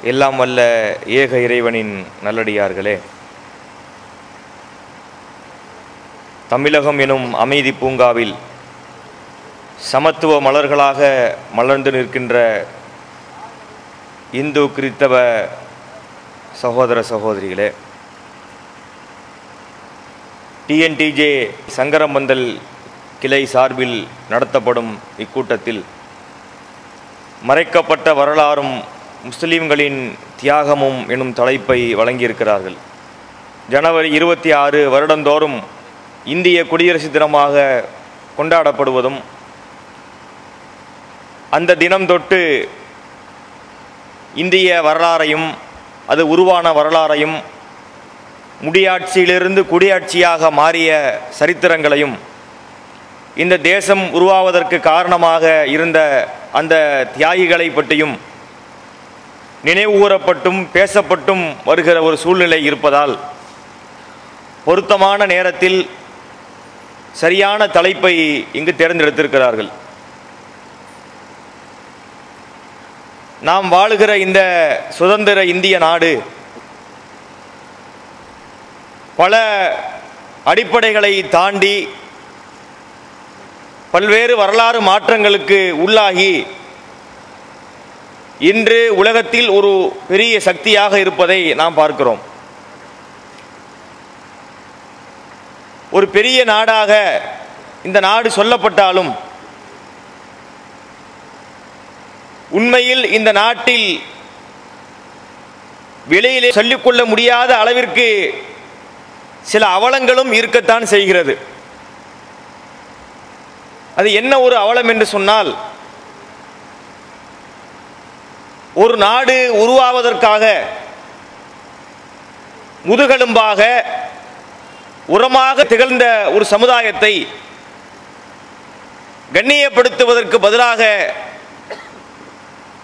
எல்லாம் வல்ல ஏக இறைவனின் நல்லடியார்களே. தமிழகம் எனும் அமைதி பூங்காவில் சமத்துவ மலர்களாக மலர்ந்து நிற்கின்ற இந்து கிறித்தவ சகோதர சகோதரிகளே டிஎன்டிஜே சங்கரம்பந்தல் கிளை சார்பில் நடத்தப்படும் இக்கூட்டத்தில் மறைக்கப்பட்ட வரலாறும் முஸ்லீம்களின் தியாகமும் எனும் தலைப்பை வழங்கியிருக்கிறார்கள். ஜனவரி இருபத்தி ஆறு வருடந்தோறும் இந்திய குடியரசு தினமாக கொண்டாடப்படுவதும் அந்த தினம் தொட்டு இந்திய வரலாறையும் அது உருவான வரலாறையும் முடியாட்சியிலிருந்து குடியாட்சியாக மாறிய சரித்திரங்களையும் இந்த தேசம் உருவாவதற்கு காரணமாக இருந்த அந்த தியாகிகளை பற்றியும் நினைவுகூரப்பட்டும் பேசப்பட்டும் வருகிற ஒரு சூழ்நிலை இருப்பதால் பொருத்தமான நேரத்தில் சரியான தலைப்பை இங்கு தேர்ந்தெடுத்திருக்கிறார்கள். நாம் வாழுகிற இந்த சுதந்திர இந்திய நாடு பல அடிப்படைகளை தாண்டி பல்வேறு வரலாறு மாற்றங்களுக்கு உள்ளாகி இன்று உலகத்தில் ஒரு பெரிய சக்தியாக இருப்பதை நாம் பார்க்கிறோம். ஒரு பெரிய நாடாக இந்த நாடு சொல்லப்பட்டாலும் உண்மையில் இந்த நாட்டில் விலையிலே சொல்லிக்கொள்ள முடியாத அளவிற்கு சில அவலங்களும் இருக்கத்தான் செய்கிறது. அது என்ன ஒரு அவலம் என்று சொன்னால் ஒரு நாடு உருவாவதற்காக முதுகெலும்பாக உரமாக திகழ்ந்த ஒரு சமுதாயத்தை கண்ணியப்படுத்துவதற்கு பதிலாக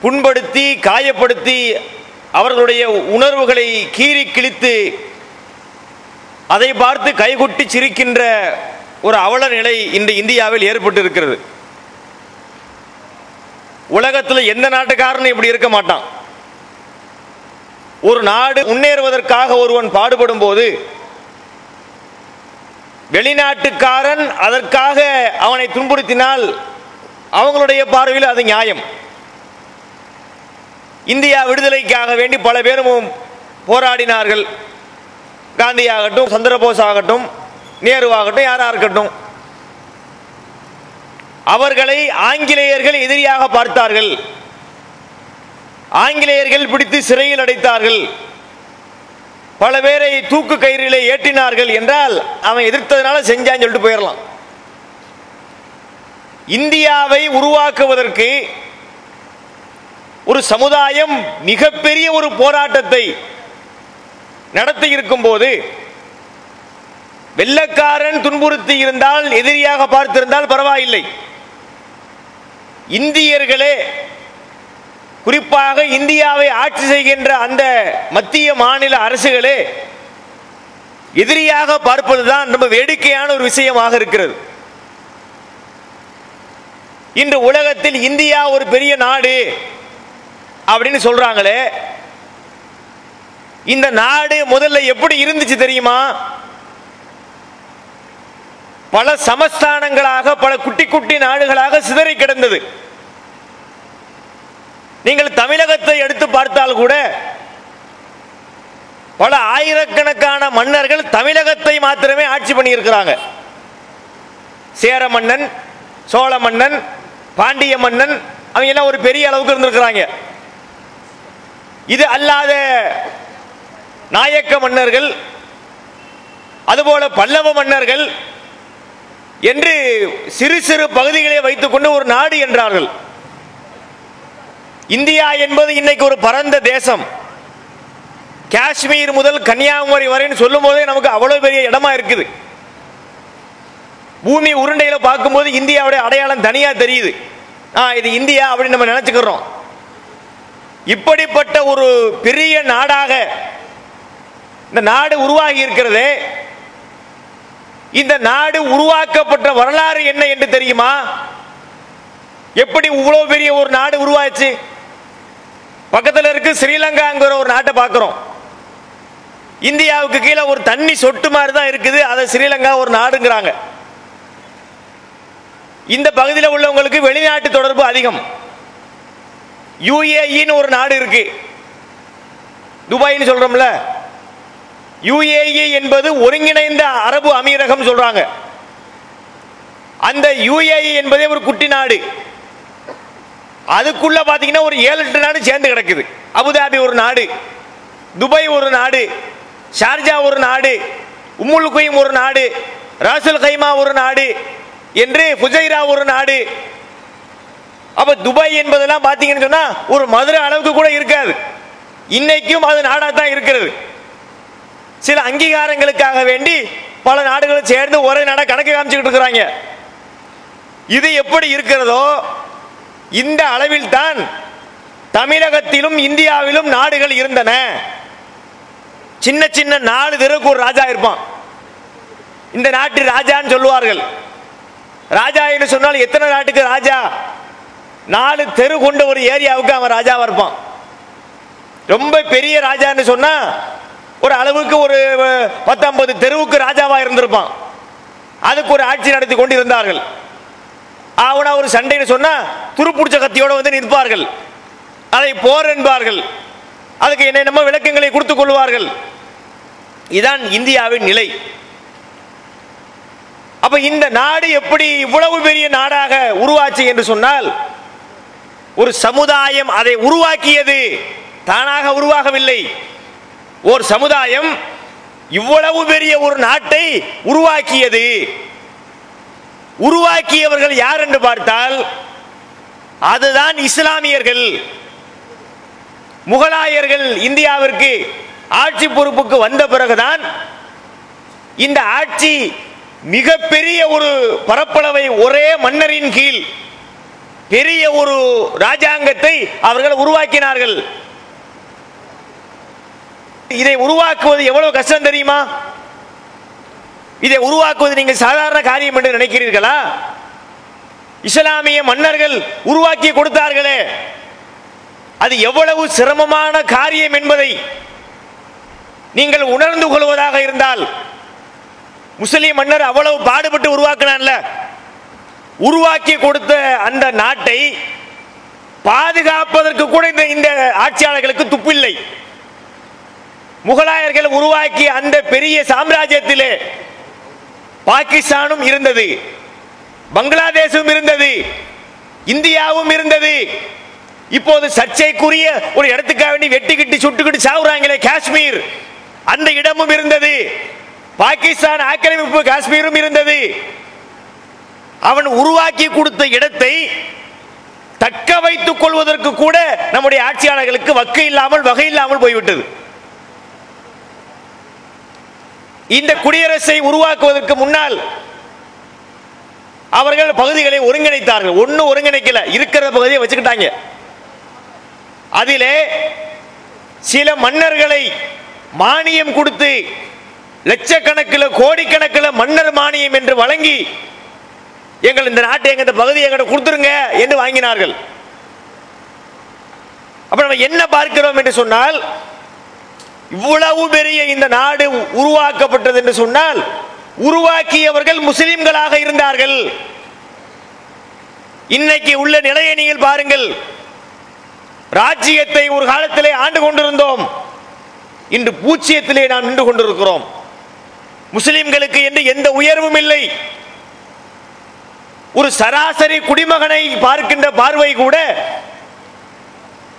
புண்படுத்தி காயப்படுத்தி அவர்களுடைய உணர்வுகளை கீறி கிழித்து அதை பார்த்து கைகுட்டி சிரிக்கின்ற ஒரு அவல நிலை இன்று இந்தியாவில் ஏற்பட்டிருக்கிறது. உலகத்தில் எந்த நாட்டுக்காரனும் இப்படி இருக்க மாட்டான். ஒரு நாடு முன்னேறுவதற்காக ஒருவன் பாடுபடும் போது வெளிநாட்டுக்காரன் அதற்காக அவனை துன்புறுத்தினால் அவங்களுடைய பார்வையில் அது நியாயம். இந்தியா விடுதலைக்காக வேண்டி பல பேரும் போராடினார்கள். காந்தி ஆகட்டும் சந்திரபோஸ் ஆகட்டும் நேரு ஆகட்டும் யாராக இருக்கட்டும். அவர்களை ஆங்கிலேயர்கள் எதிரியாக பார்த்தார்கள். ஆங்கிலேயர்கள் பிடித்து சிறையில் அடைத்தார்கள். பல பேரை தூக்கு கயிறிலே ஏற்றினார்கள் என்றால் அவன் எதிர்த்ததுனால செஞ்சான்னு சொல்லிட்டு போயிடலாம் இந்தியாவை உருவாக்குவதற்கு ஒரு சமுதாயம் மிகப்பெரிய ஒரு போராட்டத்தை நடத்தி இருக்கும் போது வெள்ளக்காரன் துன்புறுத்தி இருந்தால் எதிரியாக பார்த்திருந்தால் பரவாயில்லை. இந்தியர்களே குறிப்பாக இந்தியாவை ஆட்சி செய்கின்ற அந்த மத்திய மாநில அரசுகளே எதிரியாக பார்ப்பதுதான் ரொம்ப வேடிக்கையான ஒரு விஷயமாக இருக்கிறது. இன்று உலகத்தில் இந்தியா ஒரு பெரிய நாடு அப்படின்னு சொல்றாங்களே இந்த நாடு முதல்ல எப்படி இருந்துச்சு தெரியுமா? பல சமஸ்தானங்களாக பல குட்டி குட்டி நாடுகளாக சிதறி கிடந்தது. நீங்கள் தமிழகத்தை எடுத்து பார்த்தால் கூட பல ஆயிரக்கணக்கான மன்னர்கள் தமிழகத்தை மாத்திரமே ஆட்சி பண்ணியிருக்கிறாங்க. சேர மன்னன் சோழ மன்னன் பாண்டிய மன்னன் அவங்க எல்லாம் ஒரு பெரிய அளவுக்கு இருந்திருக்கிறாங்க. இது அல்லாத நாயக்க மன்னர்கள் அதுபோல பல்லவ மன்னர்கள் என்று சிறு சிறு பகுதிகளை வைத்துக்கொண்டு ஒரு நாடு என்றார்கள். இந்தியா என்பது இன்னைக்கு ஒரு பரந்த தேசம். காஷ்மீர் முதல் கன்னியாகுமரி வரைன்னு சொல்லும் போதே நமக்கு அவ்வளவு பெரிய இடமா இருக்குது. பூமி உருண்டையில பார்க்கும்போது இந்தியாவுடைய அடையாளம் தனியா தெரியுது. ஆ இது இந்தியா அப்படின்னு நம்ம நினைச்சுக்கிறோம். இப்படிப்பட்ட ஒரு பெரிய நாடாக இந்த நாடு உருவாகி இருக்கிறதே இந்த நாடு உருவாக்கப்பட்ட வரலாறு என்ன என்று தெரியுமா? எப்படி இவ்வளவு பெரிய ஒரு நாடு உருவாச்சு? பக்கத்தில் இருக்கு ஸ்ரீலங்காங்கிற ஒரு நாட்டை பார்க்கிறோம். இந்தியாவுக்கு கீழே ஒரு தண்ணி சொட்டு மாதிரி தான் இருக்குது. அதை ஸ்ரீலங்கா ஒரு நாடுங்கிறாங்க. இந்த பகுதியில் உள்ளவங்களுக்கு வெளிநாட்டு தொடர்பு அதிகம். யுஏஇன்னு ஒரு நாடு இருக்கு. துபாயின்னு சொல்றோம்ல. யுஏஇ என்பது ஒருங்கிணைந்த அரபு அமீரகம் சொல்றாங்க. அந்த யுஏஇ என்பதே ஒரு குட்டி நாடு. அதுக்குள்ள பாத்தீங்கன்னா ஒரு ஏழு எட்டு நாடு சேர்ந்து கிடக்குது. அபுதாபி ஒரு நாடு துபாய் ஒரு நாடு ஷார்ஜா ஒரு நாடு உம்முல் குயும் ஒரு நாடு ராசுல் கைமா ஒரு நாடு என்று புஜைரா ஒரு நாடு. அப்ப துபாய் என்பதெல்லாம் பாத்தீங்கன்னு சொன்னா ஒரு மதுரை அளவுக்கு கூட இருக்காது. இன்னைக்கும் அது நாடா தான் இருக்கிறது. சில அங்கீகாரங்களுக்காக வேண்டி பல நாடுகளும் சேர்ந்து ஒரே நாட கணக்கு காமிச்சுக்கிட்டு இருக்கிறாங்க. இது எப்படி இருக்கிறதோ இந்த அளவில் தான் தமிழகத்திலும் இந்தியாவிலும் நாடுகள் இருந்தன. சின்ன சின்ன நாலு தெருவுக்கு ஒரு ராஜா இருப்பான். இந்த நாட்டு ராஜான்னு சொல்லுவார்கள். ராஜா என்று சொன்னால் எத்தனை நாட்டுக்கு ராஜா? நாலு தெரு கொண்ட ஒரு ஏரியாவுக்கு அவன் ராஜாவா இருப்பான். ரொம்ப பெரிய ராஜான்னு சொன்னா ஒரு அளவுக்கு ஒரு பத்தொன்பது தெருவுக்கு ராஜாவா இருந்திருப்பான். அதுக்கு ஒரு ஆட்சி நடத்தி கொண்டு இருந்தார்கள் அவனா ஒரு சண்டைன்னு சொன்னா துருப்புடிச்ச கத்தியோட வந்து நிற்பார்கள். அதை போர் என்பார்கள். அதுக்கு என்ன நம்ம விளக்கங்களை கொடுத்துக் கொள்வார்கள். இதான் இந்தியாவின் நிலை. அப்ப இந்த நாடு எப்படி இவ்வளவு பெரிய நாடாக உருவாச்சு என்று சொன்னால் ஒரு சமுதாயம் அதை உருவாக்கியது தானாக உருவாகவில்லை. ஒரு சமுதாயம் இவ்வளவு பெரிய ஒரு நாட்டை உருவாக்கியது. உருவாக்கியவர்கள் யார் என்று பார்த்தால் அதுதான் இஸ்லாமியர்கள். முகலாயர்கள் இந்தியாவிற்கு ஆட்சி பொறுப்புக்கு வந்த பிறகுதான் இந்த ஆட்சி மிகப்பெரிய ஒரு பரப்பளவை ஒரே மன்னரின் கீழ் பெரிய ஒரு ராஜாங்கத்தை அவர்கள் உருவாக்கினார்கள். இதை உருவாக்குவது எவ்வளவு கஷ்டம் தெரியுமா? இதை உருவாக்குவது நீங்கள் சாதாரண காரியம் என்று நினைக்கிறீர்களா? இஸ்லாமிய மன்னர்கள் உருவாக்கி கொடுத்தார்களே. அது எவ்வளவு சிரமமான காரியம் என்பதை நீங்கள் உணர்ந்து கொள்வதாக இருந்தால் முஸ்லிம் மன்னர் அவ்வளவு பாடுபட்டு உருவாக்கினான்ல? உருவாக்கி கொடுத்த அந்த நாட்டை பாதுகாப்பதற்கு கூட இந்த இந்த ஆட்சியாளர்களுக்கு துப்பில்லை. முகலாயர்கள் உருவாக்கிய அந்த பெரிய சாம்ராஜ்யத்திலே பாகிஸ்தானும் இருந்தது பங்களாதேஷும் இருந்தது இந்தியாவும் இருந்தது. இப்போது சர்ச்சைக்குரிய ஒரு இடத்துக்காக வேண்டி வெட்டிக்கிட்டு சுட்டுக்கிட்டு சாவுறாங்களே காஷ்மீர். அந்த இடமும் இருந்தது. பாகிஸ்தான் ஆக்கிரமிப்பு காஷ்மீரும் இருந்தது. அவன் உருவாக்கி கொடுத்த இடத்தை தக்க வைத்துக் கொள்வதற்கு கூட நம்முடைய ஆட்சியாளர்களுக்கு வக்கு இல்லாமல் வகை இல்லாமல் போய்விட்டது. இந்த குடியரசை உருவாக்குவதற்கு முன்னால் அவர்கள் பகுதிகளை ஒருங்கிணைத்தார்கள். ஒன்னு ஒருங்கிணைக்கல. இருக்கிற பகுதியை வச்சுக்கிட்டாங்க. அதிலே சில மன்னர்களை மானியம் கொடுத்து லட்சக்கணக்கில் கோடிக்கணக்கில் மன்னர் மானியம் என்று வழங்கி எங்கள் இந்த நாட்டை எங்க இந்த பகுதியை எங்கிட்ட கொடுத்துருங்க என்று வாங்கினார்கள். அப்ப நம்ம என்ன பார்க்கிறோம் என்று சொன்னால் இவ்வளவு பெரிய இந்த நாடு உருவாக்கப்பட்டது என்று சொன்னால் உருவாக்கியவர்கள் முஸ்லிம்களாக இருந்தார்கள். இன்னைக்கு உள்ள நிலையை நீங்கள் பாருங்கள். ராஜ்யத்தை ஒரு காலத்திலே ஆண்டு கொண்டிருந்தோம். இன்று பூச்சியத்திலே நாம் நின்று கொண்டிருக்கிறோம். முஸ்லிம்களுக்கு என்று எந்த உயர்வும் இல்லை. ஒரு சராசரி குடிமகனை பார்க்கின்ற பார்வை கூட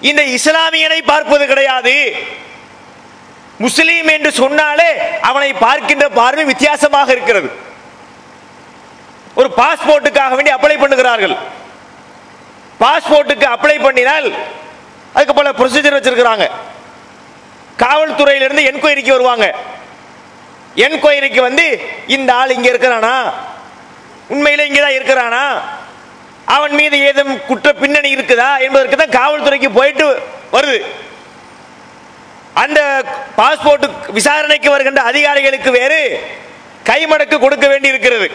இந்த இஸ்லாமியனை பார்ப்பது கிடையாது. முஸ்லீம் என்று சொன்னாலே அவனை பார்க்கின்ற பார்வை வித்தியாசமாக இருக்கிறது. ஒரு பாஸ்போர்ட்டுக்காக வேண்டி அப்ளை பண்ணுகிறார்கள். பாஸ்போர்ட்டுக்கு அப்ளை பண்ணினால் அதுக்கு பல ப்ரொசீஜர் வச்சிருக்கிறாங்க. காவல்துறையிலிருந்து என்கொயரிக்கு வருவாங்க. என்கொயரிக்கு வந்து இந்த ஆள் இங்கே இருக்கிறானா? உண்மையில் இங்கே தான் இருக்கிறானா? அவன் மீது ஏதும் குற்ற பின்னணி இருக்குதா? என்பதற்கு தான் காவல்துறைக்கு போயிட்டு வருது. அந்த பாஸ்போர்ட் விசாரணைக்கு வருகின்ற அதிகாரிகளுக்கு வேறு கைமடக்கு கொடுக்க வேண்டி இருக்கிறது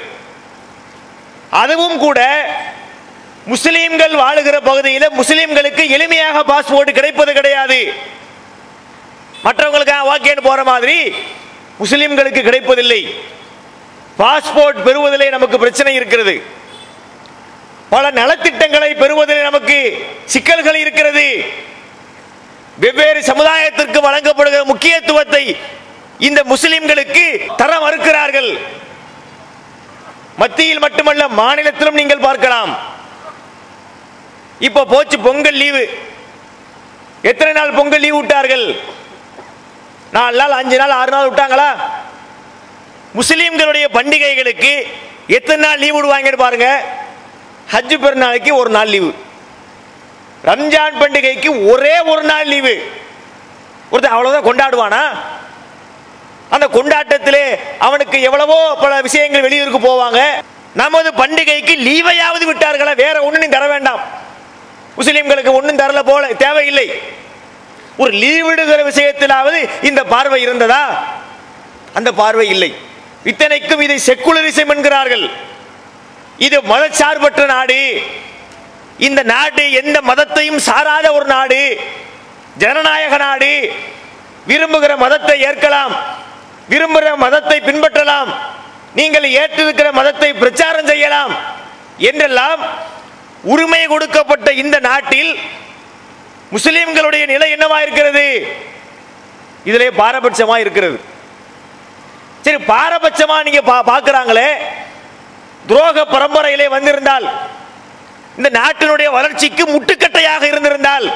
அதுவும் கூட முஸ்லீம்கள் வாழுகிற பகுதியில் முஸ்லீம்களுக்கு எளிமையாக பாஸ்போர்ட் கிடைப்பது கிடையாது. மற்றவங்களுக்கு ஓகேன்னு போற மாதிரி முஸ்லீம்களுக்கு கிடைப்பதில்லை. பாஸ்போர்ட் பெறுவதிலே நமக்கு பிரச்சனை இருக்கிறது. பல நலத்திட்டங்களை பெறுவதில் நமக்கு சிக்கல்கள் இருக்கிறது. வெவ்வேறு சமுதாயத்திற்கு வழங்கப்படுகிற முக்கியத்துவத்தை இந்த முஸ்லிம்களுக்கு தர மறுக்கிறார்கள். மத்தியில் மட்டுமல்ல மாநிலத்திலும் நீங்கள் பார்க்கலாம். இப்போ போச்சு பொங்கல் லீவு. எத்தனை நாள் பொங்கல் லீவு விட்டார்கள்? நாலு நாள் அஞ்சு நாள் ஆறு நாள் விட்டாங்களா? முஸ்லீம்களுடைய பண்டிகைகளுக்கு எத்தனை நாள் லீவு விடுவாங்கன்னு பாருங்க. ஹஜ் பெருநாளைக்கு ஒரு நாள் லீவு. ரம்ஜான் பண்டிகைக்கு ஒரே ஒரு நாள் லீவு. ஒருத்தன் அவ்வளவுதான் கொண்டாடுவானா? அந்த கொண்டாட்டத்திலே அவனுக்கு எவ்வளவோ பல விஷயங்கள் வெளியூருக்கு போவாங்க. நமது பண்டிகைக்கு லீவையாவது விட்டார்களா? வேற ஒன்றும் தர வேண்டாம். முஸ்லீம்களுக்கு ஒன்றும் தரல போல தேவையில்லை. ஒரு லீவிடுகிற விஷயத்திலாவது இந்த பார்வை இருந்ததா? அந்த பார்வை இல்லை. இத்தனைக்கும் இதை செக்குலரிசம் என்கிறார்கள். இது மதச்சார்பற்ற நாடு. இந்த நாடு எந்த மதத்தையும் சாராத ஒரு நாடு ஜனநாயக நாடு. விரும்புகிற மதத்தை ஏற்கலாம் விரும்புகிற மதத்தை பின்பற்றலாம் நீங்கள் ஏற்றிருக்கிற மதத்தை பிரச்சாரம் செய்யலாம் என்றெல்லாம் உரிமை கொடுக்கப்பட்ட இந்த நாட்டில் முஸ்லிம்களுடைய நிலை என்னவா இருக்கிறது இதிலே பாரபட்சமா இருக்கிறது. சரி பாரபட்சமா நீங்க பா- துரோக பரம்பரையிலே வந்திருந்தால் இந்த நாட்டினுடைய வளர்ச்சிக்கு முட்டுக்கட்டையாக இருந்திருந்தால்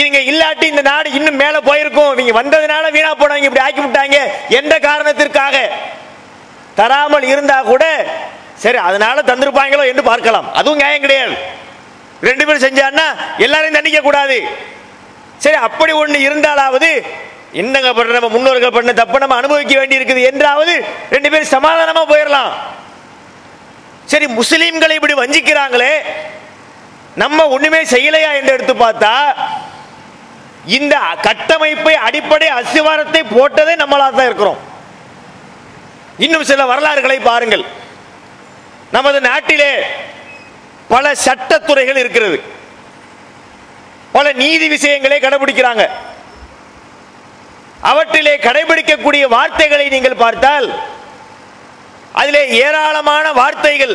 இவங்க இல்லாட்டி இந்த நாடு இன்னும் மேல போயிருக்கும். இவங்க வந்ததுனால வீணா போனவங்க இப்படி ஆக்கி விட்டாங்க. எந்த காரணத்திற்காக? தராமல் இருந்தா கூட சரி அதனால தந்திருப்பாங்களோ என்று பார்க்கலாம். அதுவும் நியாயம் கிடையாது. ரெண்டு பேரும் செஞ்சான்னா எல்லாரையும் தண்டிக்க கூடாது. சரி அப்படி ஒண்ணு இருந்தாலாவது என்னங்க பண்ற நம்ம முன்னோர்கள் பண்ண தப்ப நம்ம அனுபவிக்க வேண்டி இருக்குது என்றாவது ரெண்டு பேரும் சமாதானமா போயிடலாம் சரி முஸ்லீம்களை இப்படி வஞ்சிக்கிறாங்களே நம்ம ஒண்ணுமே செய்யலையா என்று எடுத்து பார்த்தா இந்த கட்டமைப்பை அடிப்படை அசிவாரத்தை போட்டதே நம்மளா தான் இருக்கிறோம். இன்னும் சில வரலாறுகளை பாருங்கள். நமது நாட்டிலே பல சட்டத்துறைகள் இருக்கிறது. பல நீதி விஷயங்களை கடைபிடிக்கிறாங்க. அவற்றிலே கடைபிடிக்கக்கூடிய வார்த்தைகளை நீங்கள் பார்த்தால் அதிலே ஏராளமான வார்த்தைகள்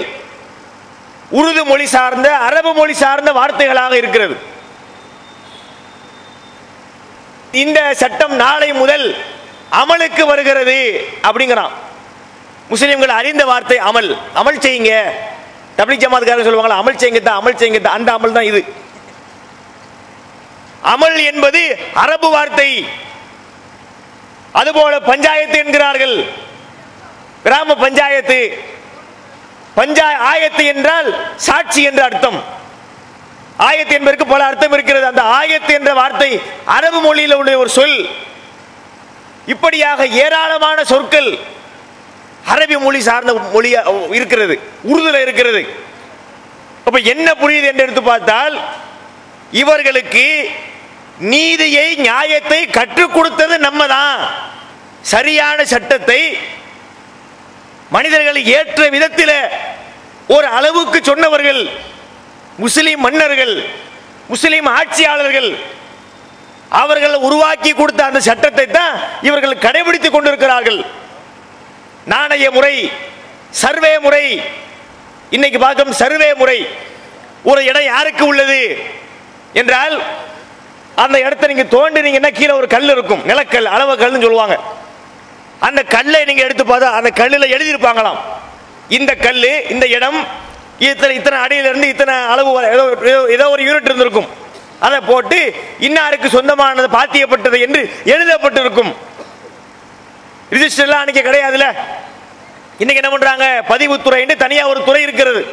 உருது மொழி சார்ந்த அரபு மொழி சார்ந்த வார்த்தைகளாக இருக்கிறது. இந்த சட்டம் நாளை முதல் அமலுக்கு வருகிறது அப்படிங்கிறான். முஸ்லிம்கள் அறிந்த வார்த்தை அமல். அமல் செய்யுங்க. தபிலி ஜமாத்காரங்க சொல்லுவாங்களா அமல் செய்யுங்க தான் அமல் செய்யுங்க தான் அந்த அமல் தான் இது. அமல் என்பது அரபு வார்த்தை. அதுபோல பஞ்சாயத்து என்கிறார்கள். கிராம பஞ்சாயத்து. பஞ்சாய ஆயத்து என்றால் சாட்சி என்ற அர்த்தம். ஆயத்து என்பதற்கு பல அர்த்தம் இருக்கிறது. அந்த ஆயத்து என்ற வார்த்தை அரபு மொழியில் உள்ள ஒரு சொல். இப்படியாக ஏராளமான சொற்கள் அரபி மொழி சார்ந்த மொழி இருக்கிறது. உருதுல இருக்கிறது. அப்ப என்ன புரியுது என்று எடுத்து பார்த்தால் இவர்களுக்கு நீதியை நியாயத்தை கற்றுக் கொடுத்தது நம்ம தான் சரியான சட்டத்தை மனிதர்கள் ஏற்ற விதத்தில் ஒரு அளவுக்கு சொன்னவர்கள் முஸ்லிம் மன்னர்கள் முஸ்லிம் ஆட்சியாளர்கள் அவர்கள் உருவாக்கி கொடுத்த அந்த சட்டத்தை தான் இவர்கள் கடைபிடித்துக் கொண்டிருக்கிறார்கள். நாணய முறை சர்வே முறை இன்னைக்கு பார்க்கும் சர்வே முறை ஒரு இடம் யாருக்கு உள்ளது என்றால் அந்த இடத்தை நீங்க தோண்டினீங்கன்னா கீழே ஒரு கல் இருக்கும் நிலக்கல் அளவு கல்னு சொல்லுவாங்க. அந்த கல்லை நீங்க எடுத்து பார்த்தா அந்த கல்லில் எழுதியிருப்பாங்களாம். இந்த கல் இந்த இடம் இத்தனை இத்தனை அடியிலிருந்து இத்தனை அளவு ஏதோ ஏதோ- ஒரு யூனிட் இருந்திருக்கும். அதை போட்டு இன்னாருக்கு சொந்தமானது பாத்தியப்பட்டது என்று எழுதப்பட்டிருக்கும். ரிஜிஸ்டர்லாம் அன்னைக்கு கிடையாதுல்ல. இன்னைக்கு என்ன பண்றாங்க? பதிவுத்துறைன்னு தனியாக ஒரு துறை இருக்கிறது.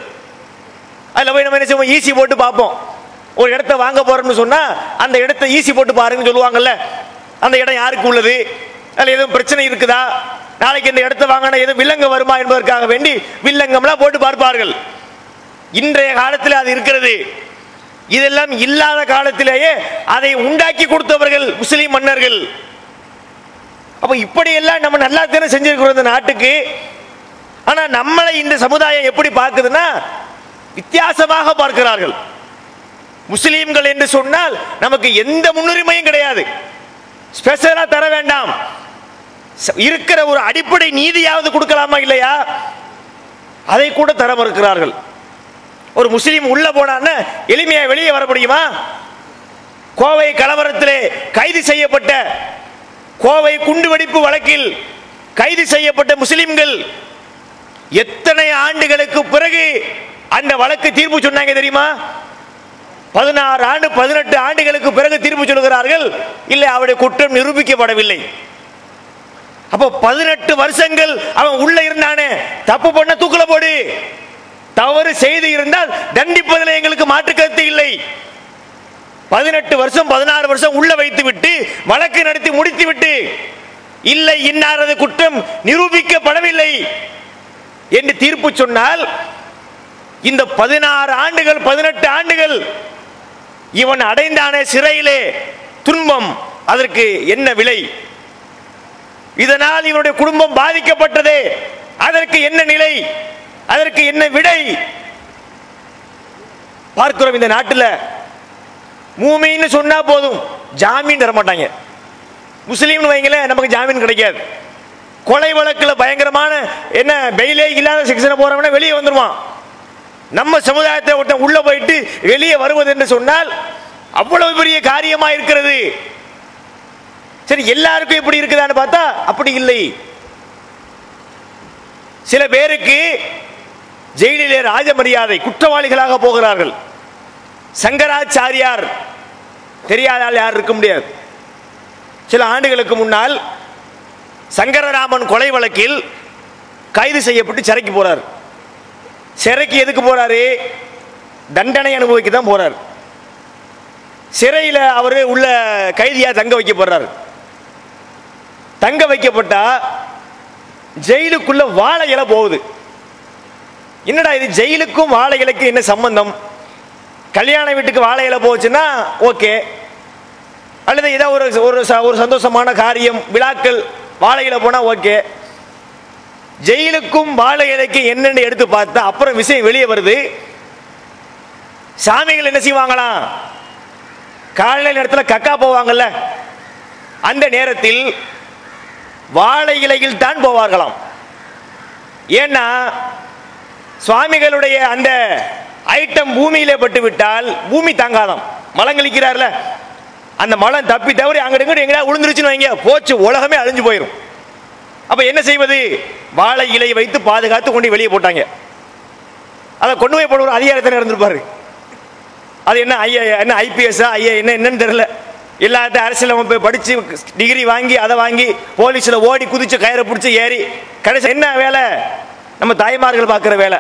அதில் போய் நம்ம என்ன செய்வோம்? ஈசி போட்டு பார்ப்போம். ஒரு இடத்த வாங்க போறோம்னு சொன்னா அந்த இடத்த ஈசி போட்டு பாருங்கன்னு சொல்லுவாங்கல்ல. அந்த இடம் யாருக்கு உள்ளது? அதில் எதுவும் பிரச்சனை இருக்குதா? நாளைக்கு இந்த இடத்த வாங்கினா எதுவும் வில்லங்கம் வருமா என்பதற்காக வேண்டி வில்லங்கம்லாம் போட்டு பார்ப்பார்கள். இன்றைய காலத்தில் அது இருக்கிறது. இதெல்லாம் இல்லாத காலத்திலேயே அதை உண்டாக்கி கொடுத்தவர்கள் முஸ்லீம் மன்னர்கள். அப்போ இப்படியெல்லாம் நம்ம நல்லா தானே செஞ்சிருக்கிறோம் இந்த நாட்டுக்கு. ஆனா நம்மளை இந்த சமுதாயம் எப்படி பார்க்குதுன்னா வித்தியாசமாக பார்க்கிறார்கள். முஸ்லீம்கள் என்று சொன்னால் நமக்கு எந்த முன்னுரிமையும் கிடையாது. ஸ்பெஷலா தர வேண்டாம். இருக்கிற ஒரு அடிப்படை நீதியாவது கொடுக்கலாமா இல்லையா? அதை கூட தர மறுக்கிறார்கள். ஒரு முஸ்லீம் உள்ள போனான்னு எளிமையா வெளியே வர முடியுமா? கோவை கலவரத்திலே கைது செய்யப்பட்ட கோவை குண்டுவெடிப்பு வழக்கில் கைது செய்யப்பட்ட முஸ்லிம்கள் எத்தனை ஆண்டுகளுக்கு பிறகு அந்த வழக்கு தீர்ப்பு சொன்னாங்க தெரியுமா? பதினாறு ஆண்டு பதினெட்டு ஆண்டுகளுக்கு பிறகு தீர்ப்பு சொல்கிறார்கள் இல்லை அவருடைய குற்றம் நிரூபிக்கப்படவில்லை. அப்போ பதினெட்டு வருஷங்கள் அவன் உள்ள இருந்தானே. தப்பு பண்ண தூக்கல போடு. தவறு செய்து இருந்தால் தண்டிப்பதில் எங்களுக்கு மாற்று கருத்து இல்லை. பதினெட்டு வருஷம் பதினாறு வருஷம் உள்ள வைத்து விட்டு வழக்கு நடத்தி முடித்து விட்டு இல்லை இன்னாரது குற்றம் நிரூபிக்கப்படவில்லை என்று தீர்ப்பு சொன்னால் இந்த பதினாறு ஆண்டுகள் பதினெட்டு ஆண்டுகள் இவன் அடைந்தானே சிறையிலே. துன்பம் அதற்கு என்ன விலை? இதனால் இவனுடைய குடும்பம் பாதிக்கப்பட்டதே. அதற்கு என்ன நிலை? அதற்கு என்ன விடை? பார்க்கிறோம் இந்த நாட்டில். மூமின்னு சொன்னா போதும். ஜாமீன் தர மாட்டாங்க. முஸ்லீம்னு வைங்களேன் நமக்கு ஜாமீன் கிடைக்காது. கொலை வழக்குல பயங்கரமான என்ன பெயிலே இல்லாத செக்ஷனை போறவன வெளியே வந்துருவான். நம்ம சமுதாயத்தை ஒருத்தன் உள்ள போயிட்டு வெளியே வருவது என்று சொன்னால் அவ்வளவு பெரிய காரியமா இருக்கிறது. சரி எல்லாருக்கும் இப்படி இருக்குதான்னு பார்த்தா அப்படி இல்லை. சில பேருக்கு ஜெயிலிலே ராஜ மரியாதை குற்றவாளிகளாக போகிறார்கள். சங்கராச்சாரியார் தெரியாத ஆள் யார் இருக்க முடியாது. சில ஆண்டுகளுக்கு முன்னால் சங்கரராமன் கொலை வழக்கில் கைது செய்யப்பட்டு சிறைக்கு போறார். சிறைக்கு எதுக்கு போறாரு? தண்டனை அனுபவிக்க தான் போறார். சிறையில் அவர் உள்ள கைதியா தங்க வைக்க போறாரு. தங்க வைக்கப்பட்டா ஜெயிலுக்குள்ள வாழை இலை போகுது. என்னடா இது? ஜெயிலுக்கும் வாழை இலைக்கும் என்ன சம்பந்தம்? கல்யாண வீட்டுக்கு வாழை இலை போச்சுன்னா ஓகே. அல்லது ஏதோ ஒரு ஒரு ச- ஒரு சந்தோஷமான காரியம் விழாக்கள் வாழை இலை போனால் ஓகே. ஜெயிலுக்கும் வாழை இலைக்கும் என்னென்னு எடுத்து பார்த்தா அப்புறம் விஷயம் வெளியே வருது. சாமிகள் என்ன செய்வாங்களாம் காலையில் நேரத்தில் கக்கா போவாங்கல்ல. அந்த நேரத்தில் வாழை இலையில் தான் போவார்களாம். ஏன்னா சுவாமிகளுடைய அந்த ஐட்டம் பூமியிலே பட்டு விட்டால் பூமி தாங்காதாம். மலம் கழிக்கிறார்ல அந்த மலம் தப்பி தவறி அங்கிட்டு இங்கிட்டு எங்கேயா விழுந்துருச்சுன்னு வைங்க போச்சு உலகமே அழிஞ்சு போயிடும் அப்போ என்ன செய்வது? வாழை இலையை வைத்து பாதுகாத்து கொண்டு வெளியே போட்டாங்க. அதை கொண்டு போய் போடுற அதிகாரத்தில் இருந்திருப்பாரு. அது என்ன ஐயா என்ன ஐபிஎஸ்ஸா ஐயா என்ன என்னன்னு தெரியல. எல்லாத்தையும் அரசியல் அமைப்பு படிச்சு டிகிரி வாங்கி அதை வாங்கி போலீஸ்ல ஓடி குதித்து கயிறை பிடிச்சி ஏறி கடைசி என்ன வேலை? நம்ம தாய்மார்கள் பார்க்குற வேலை.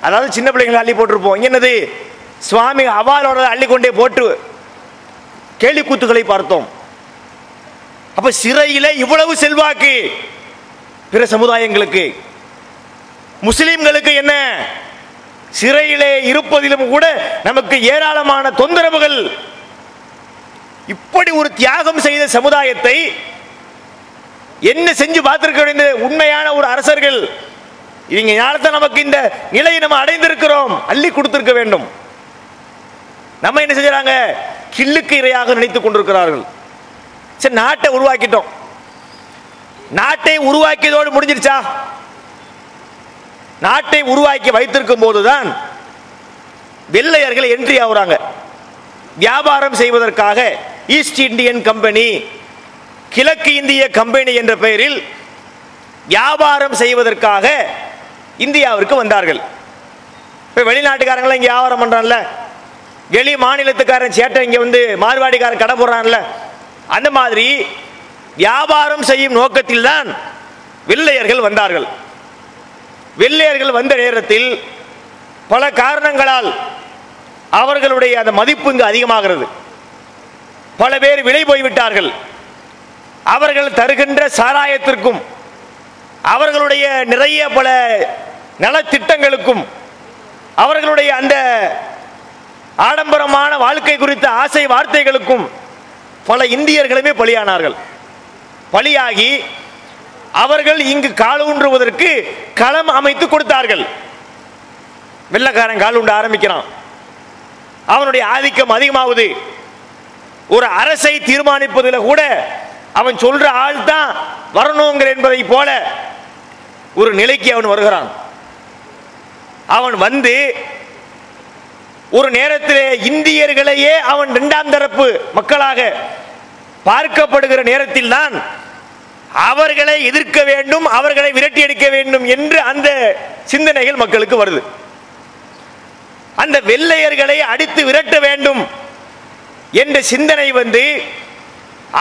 அதாவது சின்ன பிள்ளைங்களை அள்ளி போட்டிருப்போம். என்னது? சுவாமி அவாலோட அள்ளி கொண்டே போட்டு கேலி கூத்துக்களை பார்த்தோம். அப்போ சிறையில் இவ்வளவு செல்வாக்கு பிற சமுதாயங்களுக்கு. முஸ்லிம்களுக்கு என்ன? சிறையிலே இருப்பதிலும் கூட நமக்கு ஏராளமான தொந்தரவுகள் இப்படி ஒரு தியாகம் செய்த சமுதாயத்தை என்ன செஞ்சு பார்த்திருக்க வேண்டிய உண்மையான ஒரு அரசர்கள். இவங்க ஞானத்தை நமக்கு இந்த நிலையை நம்ம அடைந்திருக்கிறோம். அள்ளி கொடுத்திருக்க வேண்டும். நம்ம என்ன செஞ்சாங்க கில்லுக்கு இரையாக நினைத்துக் கொண்டிருக்கிறார்கள். சரி நாட்டை உருவாக்கிட்டோம். நாட்டை உருவாக்கியதோடு முடிஞ்சிருச்சா நாட்டை உருவாக்கி வைத்திருக்கும் போதுதான் வெள்ளையர்கள் என்ட்ரி ஆகுறாங்க. வியாபாரம் செய்வதற்காக ஈஸ்ட் இந்தியன் கம்பெனி கிழக்கு இந்திய கம்பெனி என்ற பெயரில் வியாபாரம் செய்வதற்காக இந்தியாவிற்கு வந்தார்கள். இப்போ வெளிநாட்டுக்காரங்களாம் இங்கே வியாபாரம் பண்ணுறான்ல வெளி மாநிலத்துக்காரன் சேட்டை இங்கே வந்து மார்வாடிக்காரன் கடை போடுறான்ல? அந்த மாதிரி வியாபாரம் செய்யும் நோக்கத்தில் தான் வெள்ளையர்கள் வந்தார்கள். வெள்ளையர்கள் வந்த நேரத்தில் பல காரணங்களால் அவர்களுடைய அந்த மதிப்பு இங்கு அதிகமாகிறது. பல பேர் விலை போய்விட்டார்கள். அவர்கள் தருகின்ற சாராயத்திற்கும் அவர்களுடைய நிறைய பல நலத்திட்டங்களுக்கும் அவர்களுடைய அந்த ஆடம்பரமான வாழ்க்கை குறித்த ஆசை வார்த்தைகளுக்கும் பல இந்தியர்களுமே பலியானார்கள். பலியாகி அவர்கள் இங்கு காலூன்றுவதற்கு களம் அமைத்து கொடுத்தார்கள். வெள்ளக்காரன் காலூண்ட ஆரம்பிக்கிறான். அவனுடைய ஆதிக்கம் அதிகமாகுது. ஒரு அரசை தீர்மானிப்பதில் கூட அவன் சொல்ற ஆள் தான் வரணுங்கிற என்பதை போல ஒரு நிலைக்கு அவன் வருகிறான். அவன் வந்து ஒரு நேரத்திலே இந்தியர்களையே அவன் இரண்டாம் தரப்பு மக்களாக பார்க்கப்படுகிற நேரத்தில் தான் அவர்களை எதிர்க்க வேண்டும் அவர்களை விரட்டி அடிக்க வேண்டும் என்று அந்த சிந்தனைகள் மக்களுக்கு வருது. அந்த வெள்ளையர்களை அடித்து விரட்ட வேண்டும் என்ற சிந்தனை வந்து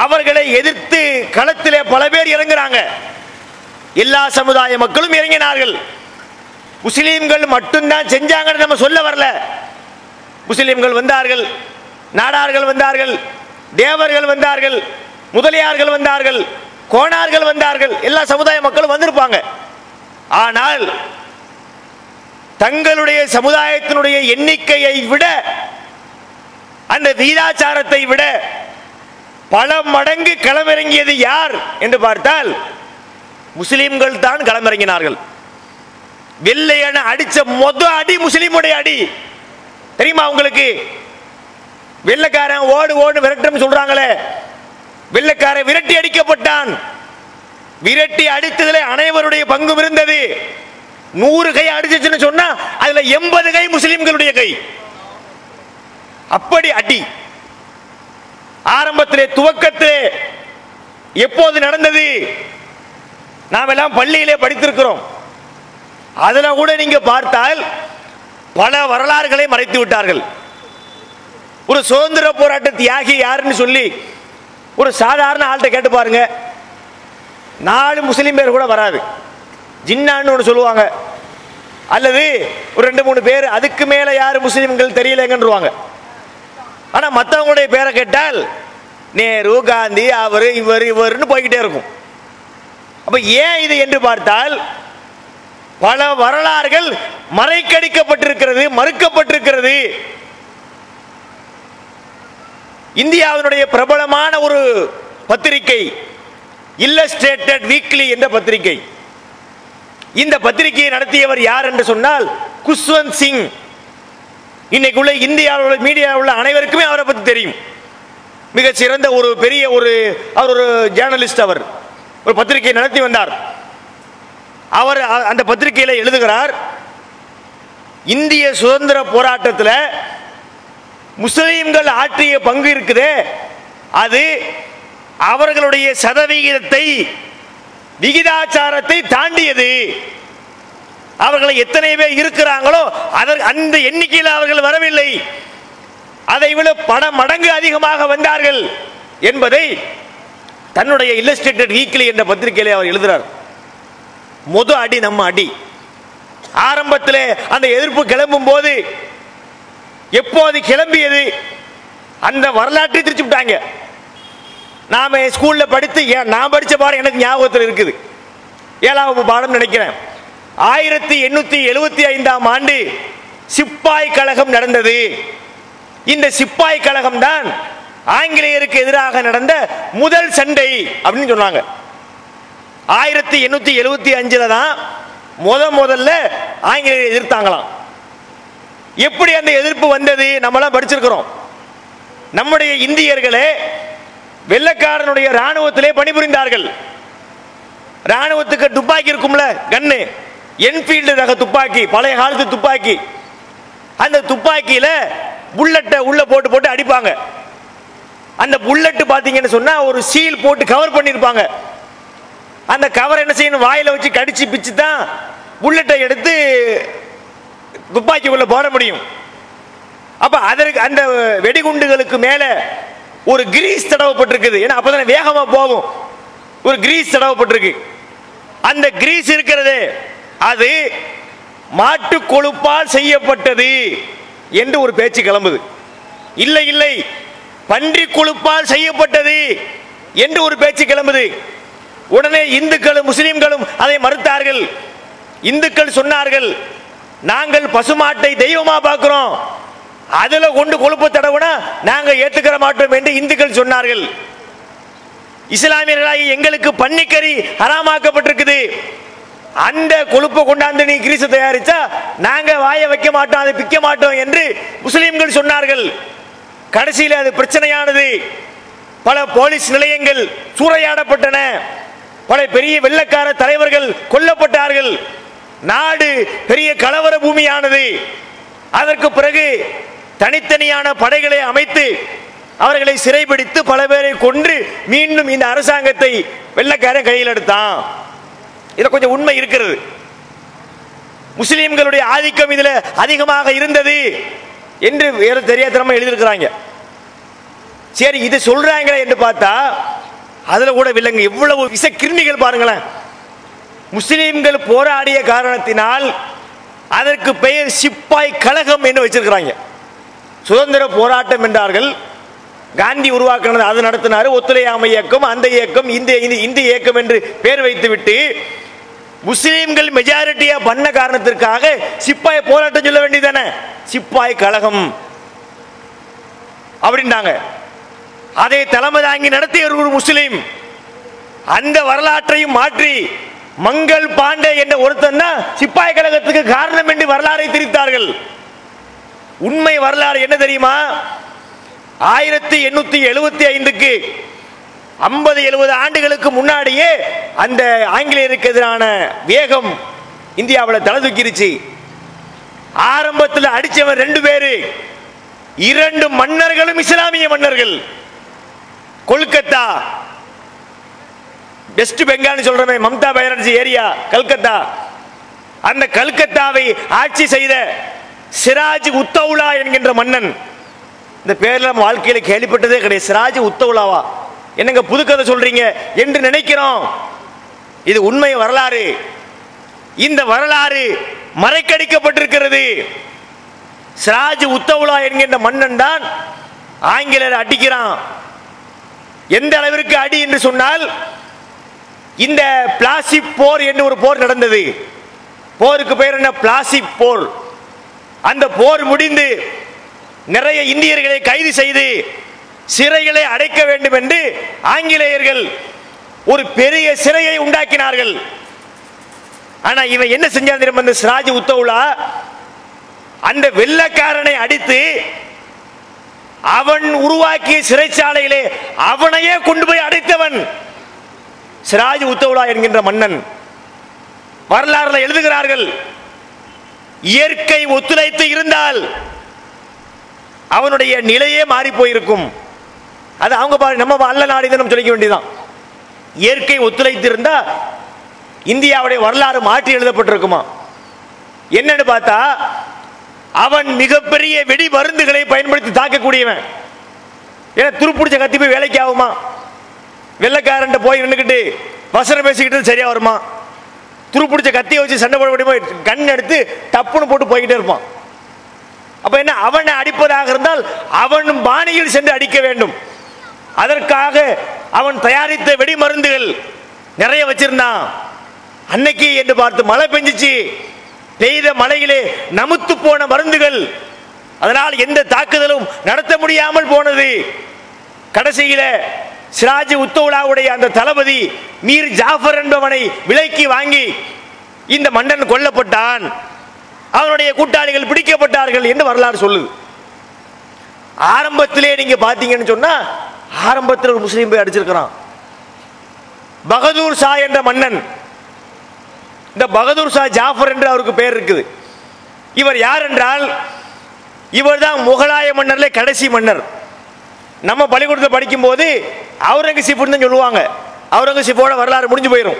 அவர்களை எதிர்த்து களத்திலே பல பேர் இறங்குறாங்க. எல்லா சமுதாய மக்களும் இறங்கினார்கள். முஸ்லீம்கள் மட்டும்தான் செஞ்சாங்கன்னு நம்ம சொல்ல வரல. முஸ்லீம்கள் வந்தார்கள் நாடார்கள் வந்தார்கள் தேவர்கள் வந்தார்கள் முதலியார்கள் வந்தார்கள் கோணார்கள் வந்தார்கள் எல்லா சமுதாய மக்களும் வந்திருப்பாங்க. ஆனால் தங்களுடைய சமுதாயத்தினுடைய எண்ணிக்கையை விட அந்த வீராச்சாரத்தை விட பல மடங்கு களமிறங்கியது யார் என்று பார்த்தால் முஸ்லிம்கள் தான் களமிறங்கினார்கள். வெள்ளையன அடிச்ச மொத அடி முஸ்லீமுடைய அடி. தெரியுமா உங்களுக்கு? வெள்ளக்காரன் ஓடு ஓடு விரட்டும் சொல்றாங்களே. வெள்ளைக்காரன் விரட்டி அடிக்கப்பட்டான். விரட்டி அடித்ததில் அனைவருடைய பங்கும் இருந்தது. நூறு கை அடிச்சுன்னு சொன்னா அதுல எண்பது கை முஸ்லிம்களுடைய கை. அப்படி அடி. ஆரம்பத்திலே துவக்கத்திலே எப்போது நடந்தது? நாம் எல்லாம் பள்ளியிலே படித்திருக்கிறோம். அதுல கூட நீங்க பார்த்தால் பல வரலாறுகளை மறைத்து விட்டார்கள். ஒரு சுதந்திர போராட்ட தியாகி யாருன்னு சொல்லி ஒரு சாதாரண ஆள்கிட்ட கேட்டு பாருங்க. நாலு முஸ்லீம் பேர் கூட வராது. ஜின்னான்னு ஒன்று சொல்லுவாங்க. அல்லது ஒரு ரெண்டு மூணு பேர் அதுக்கு மேலே யார் முஸ்லீம்கள் தெரியலங்கன்றுவாங்க. ஆனால் மற்றவங்களுடைய பேரை கேட்டால் நேரு காந்தி அவர் இவர் இவர்னு போய்கிட்டே இருக்கும். அப்போ ஏன் இது என்று பார்த்தால் பல வரலாறுகள் மறைக்கடிக்கப்பட்டிருக்கிறது மறுக்கப்பட்டிருக்கிறது. இந்தியாவினுடைய பிரபலமான ஒரு பத்திரிகை இல்லஸ்ட்ரேட்டட் வீக்லி என்ற பத்திரிகை. இந்த பத்திரிகையை நடத்தியவர் யார் என்று சொன்னால் குஷ்வந்த் சிங். இன்னைக்கு உள்ள இந்தியாவில் உள்ள மீடியாவில் உள்ள அனைவருக்குமே அவரை பற்றி தெரியும். மிக சிறந்த ஒரு பெரிய ஒரு அவர் ஒரு ஜேர்னலிஸ்ட் அவர். ஒரு பத்திரிகை நடத்தி வந்தார். அவர் அந்த பத்திரிகையில் எழுதுகிறார் இந்திய சுதந்திர போராட்டத்தில் முஸ்லீம்கள் ஆற்றிய பங்கு இருக்குது அது அவர்களுடைய சதவிகிதத்தை விகிதாச்சாரத்தை தாண்டியது. அவர்கள் எத்தனை பேர் இருக்கிறாங்களோ அதற்கு அந்த எண்ணிக்கையில் அவர்கள் வரவில்லை. அதை விட பல மடங்கு அதிகமாக வந்தார்கள் என்பதை தன்னுடைய இல்லஸ்ட்ரேட்டட் வீக்லி என்ற பத்திரிகையிலே அவர் எழுதுகிறார் முத அடி நம்ம அடி. ஆரம்பத்தில் அந்த எதிர்ப்பு கிளம்பும் போது எப்போது கிளம்பியது? அந்த வரலாற்றை திருச்சு விட்டாங்க. நாம ஸ்கூல்ல படித்து ஏன் நான் படித்த பாடம் எனக்கு ஞாபகத்தில் இருக்குது. ஏழாம் வகுப்பு பாடம் நினைக்கிறேன். ஆயிரத்தி எண்ணூற்றி எழுபத்தி ஐந்தாம் ஆண்டு சிப்பாய் கழகம் நடந்தது. இந்த சிப்பாய் கழகம் தான் ஆங்கிலேயருக்கு எதிராக நடந்த முதல் சண்டை அப்படின்னு சொன்னாங்க. ஆயிரத்தி எண்ணூத்தி எழுபத்தி அஞ்சுல தான் முத முதல்ல ஆங்கிலேயர் எதிர்த்தாங்களாம். எப்படி அந்த எதிர்ப்பு வந்தது? நம்மளாம் படிச்சிருக்கிறோம். நம்முடைய இந்தியர்களே வெள்ளக்காரனுடைய ராணுவத்திலே பணிபுரிந்தார்கள். ராணுவத்துக்கு துப்பாக்கி இருக்கும்ல கண்ணு என்ஃபீல்டு ரக துப்பாக்கி பழைய காலத்து துப்பாக்கி. அந்த துப்பாக்கியில புல்லட்டை உள்ள போட்டு போட்டு அடிப்பாங்க. அந்த புல்லட்டு பாத்தீங்கன்னு சொன்னா ஒரு சீல் போட்டு கவர் பண்ணிருப்பாங்க அந்த கவர் என்ன செய்யணும்? வாயில வச்சு கடிச்சு பிச்சு தான் புல்லட்டை எடுத்து துப்பாக்கிக்குள்ளே போட முடியும். அப்ப அதற்கு அந்த வெடிகுண்டுகளுக்கு மேலே ஒரு கிரீஸ் தடவப்பட்டிருக்குது. ஏன்னா அப்பதான் வேகமா போகும். ஒரு கிரீஸ் தடவப்பட்டிருக்கு. அந்த கிரீஸ் இருக்கிறது அது மாட்டு கொழுப்பால் செய்யப்பட்டது என்று ஒரு பேச்சு கிளம்புது. இல்லை இல்லை பன்றி கொழுப்பால் செய்யப்பட்டது என்று ஒரு பேச்சு கிளம்புது. உடனே இந்துக்களும் முஸ்லிம்களும் அதை மறுத்தார்கள். இந்துக்கள் சொன்னார்கள் நாங்கள் பசுமாட்டை தெய்வமா பார்க்கிறோம். அதுல கொண்டு கொழுப்பு தடவுனா நாங்க ஏத்துக்கிற மாட்டோம் என்று இந்துக்கள் சொன்னார்கள். இஸ்லாமியர்களாகி எங்களுக்கு பன்னிக்கறி ஹராமாக்கப்பட்டிருக்குது. அந்த கொழுப்பை கொண்டாந்து நீ கிரீச தயாரிச்சா நாங்க வாய வைக்க மாட்டோம் அதை பிக்க மாட்டோம் என்று முஸ்லீம்கள் சொன்னார்கள். கடைசியில் அது பிரச்சனையானது. பல போலீஸ் நிலையங்கள் சூறையாடப்பட்டன. பல பெரிய வெள்ளக்கார தலைவர்கள் கொல்லப்பட்டார்கள். நாடு பெரிய கலவர பூமியானது. அதற்கு பிறகு தனித்தனியான படைகளை அமைத்து அவர்களை சிறைபிடித்து பல பேரை கொன்று மீண்டும் இந்த அரசாங்கத்தை வெள்ளக்காரன் கையில் எடுத்தான். இதை கொஞ்சம் உண்மை இருக்கிறது. முஸ்லீம்களுடைய ஆதிக்கம் இதில் அதிகமாக இருந்தது என்று வேறு தெரியாதனமாக எழுதியிருக்கிறாங்க. சரி இது சொல்றாங்களே என்று பார்த்தா அதில் கூட விலங்கு. எவ்வளவு விஷ கிருமிகள் பாருங்களேன். முஸ்லீம்கள் போராடிய காரணத்தினால் அதற்கு பெயர் சிப்பாய் கழகம் என்று வச்சிருக்கிறாங்க. சுதந்திர போராட்டம் என்றார்கள். காந்தி உருவாக்கினது அது நடத்தினார். ஒத்துழையாமை இயக்கம் அந்த இயக்கம் இந்த இந்த- இயக்கம் என்று பேர் வைத்துவிட்டு முஸ்லிம்கள் மெஜாரிட்டியா பண்ண காரணத்திற்காக சிப்பாய் போராட்டம் சொல்ல வேண்டியதானே சிப்பாய் கழகம் அப்படின்றாங்க அதை தலைமை தாங்கி நடத்திய ஒரு முஸ்லீம். அந்த வரலாற்றையும் மாற்றி மங்கள் பாண்டே என்ற ஒருத்தன் தான் சிப்பாய் கழகத்துக்கு காரணம் என்று வரலாறை திரித்தார்கள். உண்மை வரலாறு என்ன தெரியுமா? ஆயிரத்தி எண்ணூத்தி எழுபத்தி ஐந்துக்கு ஐம்பது எழுபது ஆண்டுகளுக்கு முன்னாடியே அந்த ஆங்கிலேயருக்கு எதிரான வேகம் இந்தியாவில் தலை தூக்கிருச்சு. ஆரம்பத்தில் அடிச்சவன் ரெண்டு பேரு. இரண்டு மன்னர்களும் இஸ்லாமிய மன்னர்கள். கொல்கத்தா. வெஸ்ட் பெங்கால் சொல்றமே மம்தா பானர்ஜி ஏரியா கல்கத்தா. அந்த கல்கத்தாவை ஆட்சி செய்த சிராஜ் உத்தவுலா என்கின்ற மன்னன். இந்த பேர்ல நம்ம வாழ்க்கையில கேள்விப்பட்டதே கிடையாது. சிராஜ் உத்தவுலாவா? என்னங்க புதுக்கதை சொல்றீங்க? என்று நினைக்கிறோம். இது உண்மை வரலாறு. இந்த வரலாறு மறைக்கடிக்கப்பட்டிருக்கிறது. சிராஜ் உத்தவுலா என்கின்ற மன்னன் தான் ஆங்கிலர் அடிக்கிறான். எந்த அளவிற்கு அடி என்று சொன்னால் இந்த பிளாசிப் போர் என்று ஒரு போர் நடந்தது. போருக்கு பெயர் என்ன? பிளாசிப் போர். அந்த போர் முடிந்து நிறைய இந்தியர்களை கைது செய்து சிறைகளை அடைக்க வேண்டும் என்று ஆங்கிலேயர்கள் ஒரு பெரிய சிறையை உண்டாக்கினார்கள். ஆனா இவன் என்ன செஞ்சான் திரும்ப அந்த சிராஜ் உத்தவுலா? அந்த வெள்ளக்காரனை அடித்து அவன் உருவாக்கிய சிறைச்சாலையிலே அவனையே கொண்டு போய் அடைத்தவன் சிராஜ் உத்தவுலா என்கின்ற மன்னன். வரலாறுல எழுதுகிறார்கள். இயற்கை ஒத்துழைத்து இருந்தால் அவனுடைய நிலையே மாறி போயிருக்கும். அது அவங்க நம்ம அல்ல நாடு நம்ம சொல்லிக்க வேண்டியதுதான். இயற்கை ஒத்துழைத்து இருந்தா இந்தியாவுடைய வரலாறு மாற்றி எழுதப்பட்டிருக்குமா? என்னன்னு பார்த்தா அவன் மிகப்பெரிய வெடி மருந்துகளை பயன்படுத்தி தாக்கக்கூடியவன். ஏன்னா துருப்பிடிச்ச கத்தி போய் வேலைக்கு ஆகுமா? வெள்ளக்காரன் போய் நின்றுக்கிட்டு வசனம் பேசிக்கிட்டு சரியா வருமா? துருப்பிடிச்ச கத்தியை வச்சு சண்டை போட முடியுமோ? கண் எடுத்து டப்புன்னு போட்டு போய்கிட்டே இருப்பான். அப்ப என்ன? அவனை அடிப்பதாக இருந்தால் அவன் பாணியில் சென்று அடிக்க வேண்டும். அதற்காக அவன் தயாரித்த வெடி மருந்துகள் நிறைய வச்சிருந்தான். அன்னைக்கு என்று பார்த்து மழை பெஞ்சிச்சு. பெய்த மழையிலே நமுத்து போன மருந்துகள். அதனால் எந்த தாக்குதலும் நடத்த முடியாமல் போனது. கடைசியில சிராஜ் உத்தவுலாவுடைய அந்த தளபதி மீர் ஜாஃபர் என்பவனை விலைக்கு வாங்கி இந்த மன்னன் கொல்லப்பட்டான். அவனுடைய கூட்டாளிகள் பிடிக்கப்பட்டார்கள் என்று வரலாறு சொல்லுது. ஆரம்பத்திலே நீங்க பாத்தீங்கன்னு சொன்னா ஆரம்பத்தில் ஒரு முஸ்லீம் போய் அடிச்சிருக்கிறான். பகதூர் ஷா என்ற மன்னன் இந்த பகதூர் ஷா ஜாஃபர் என்று அவருக்கு பெயர் இருக்குது. இவர் யார் என்றால் இவர் தான் முகலாய மன்னர்ல கடைசி மன்னர். நம்ம பள்ளிக்கூடத்தில் படிக்கும்போது அவுரங்கசீப்புன்னு தான் சொல்லுவாங்க. அவுரங்கசீப்போட வரலாறு முடிஞ்சு போயிடும்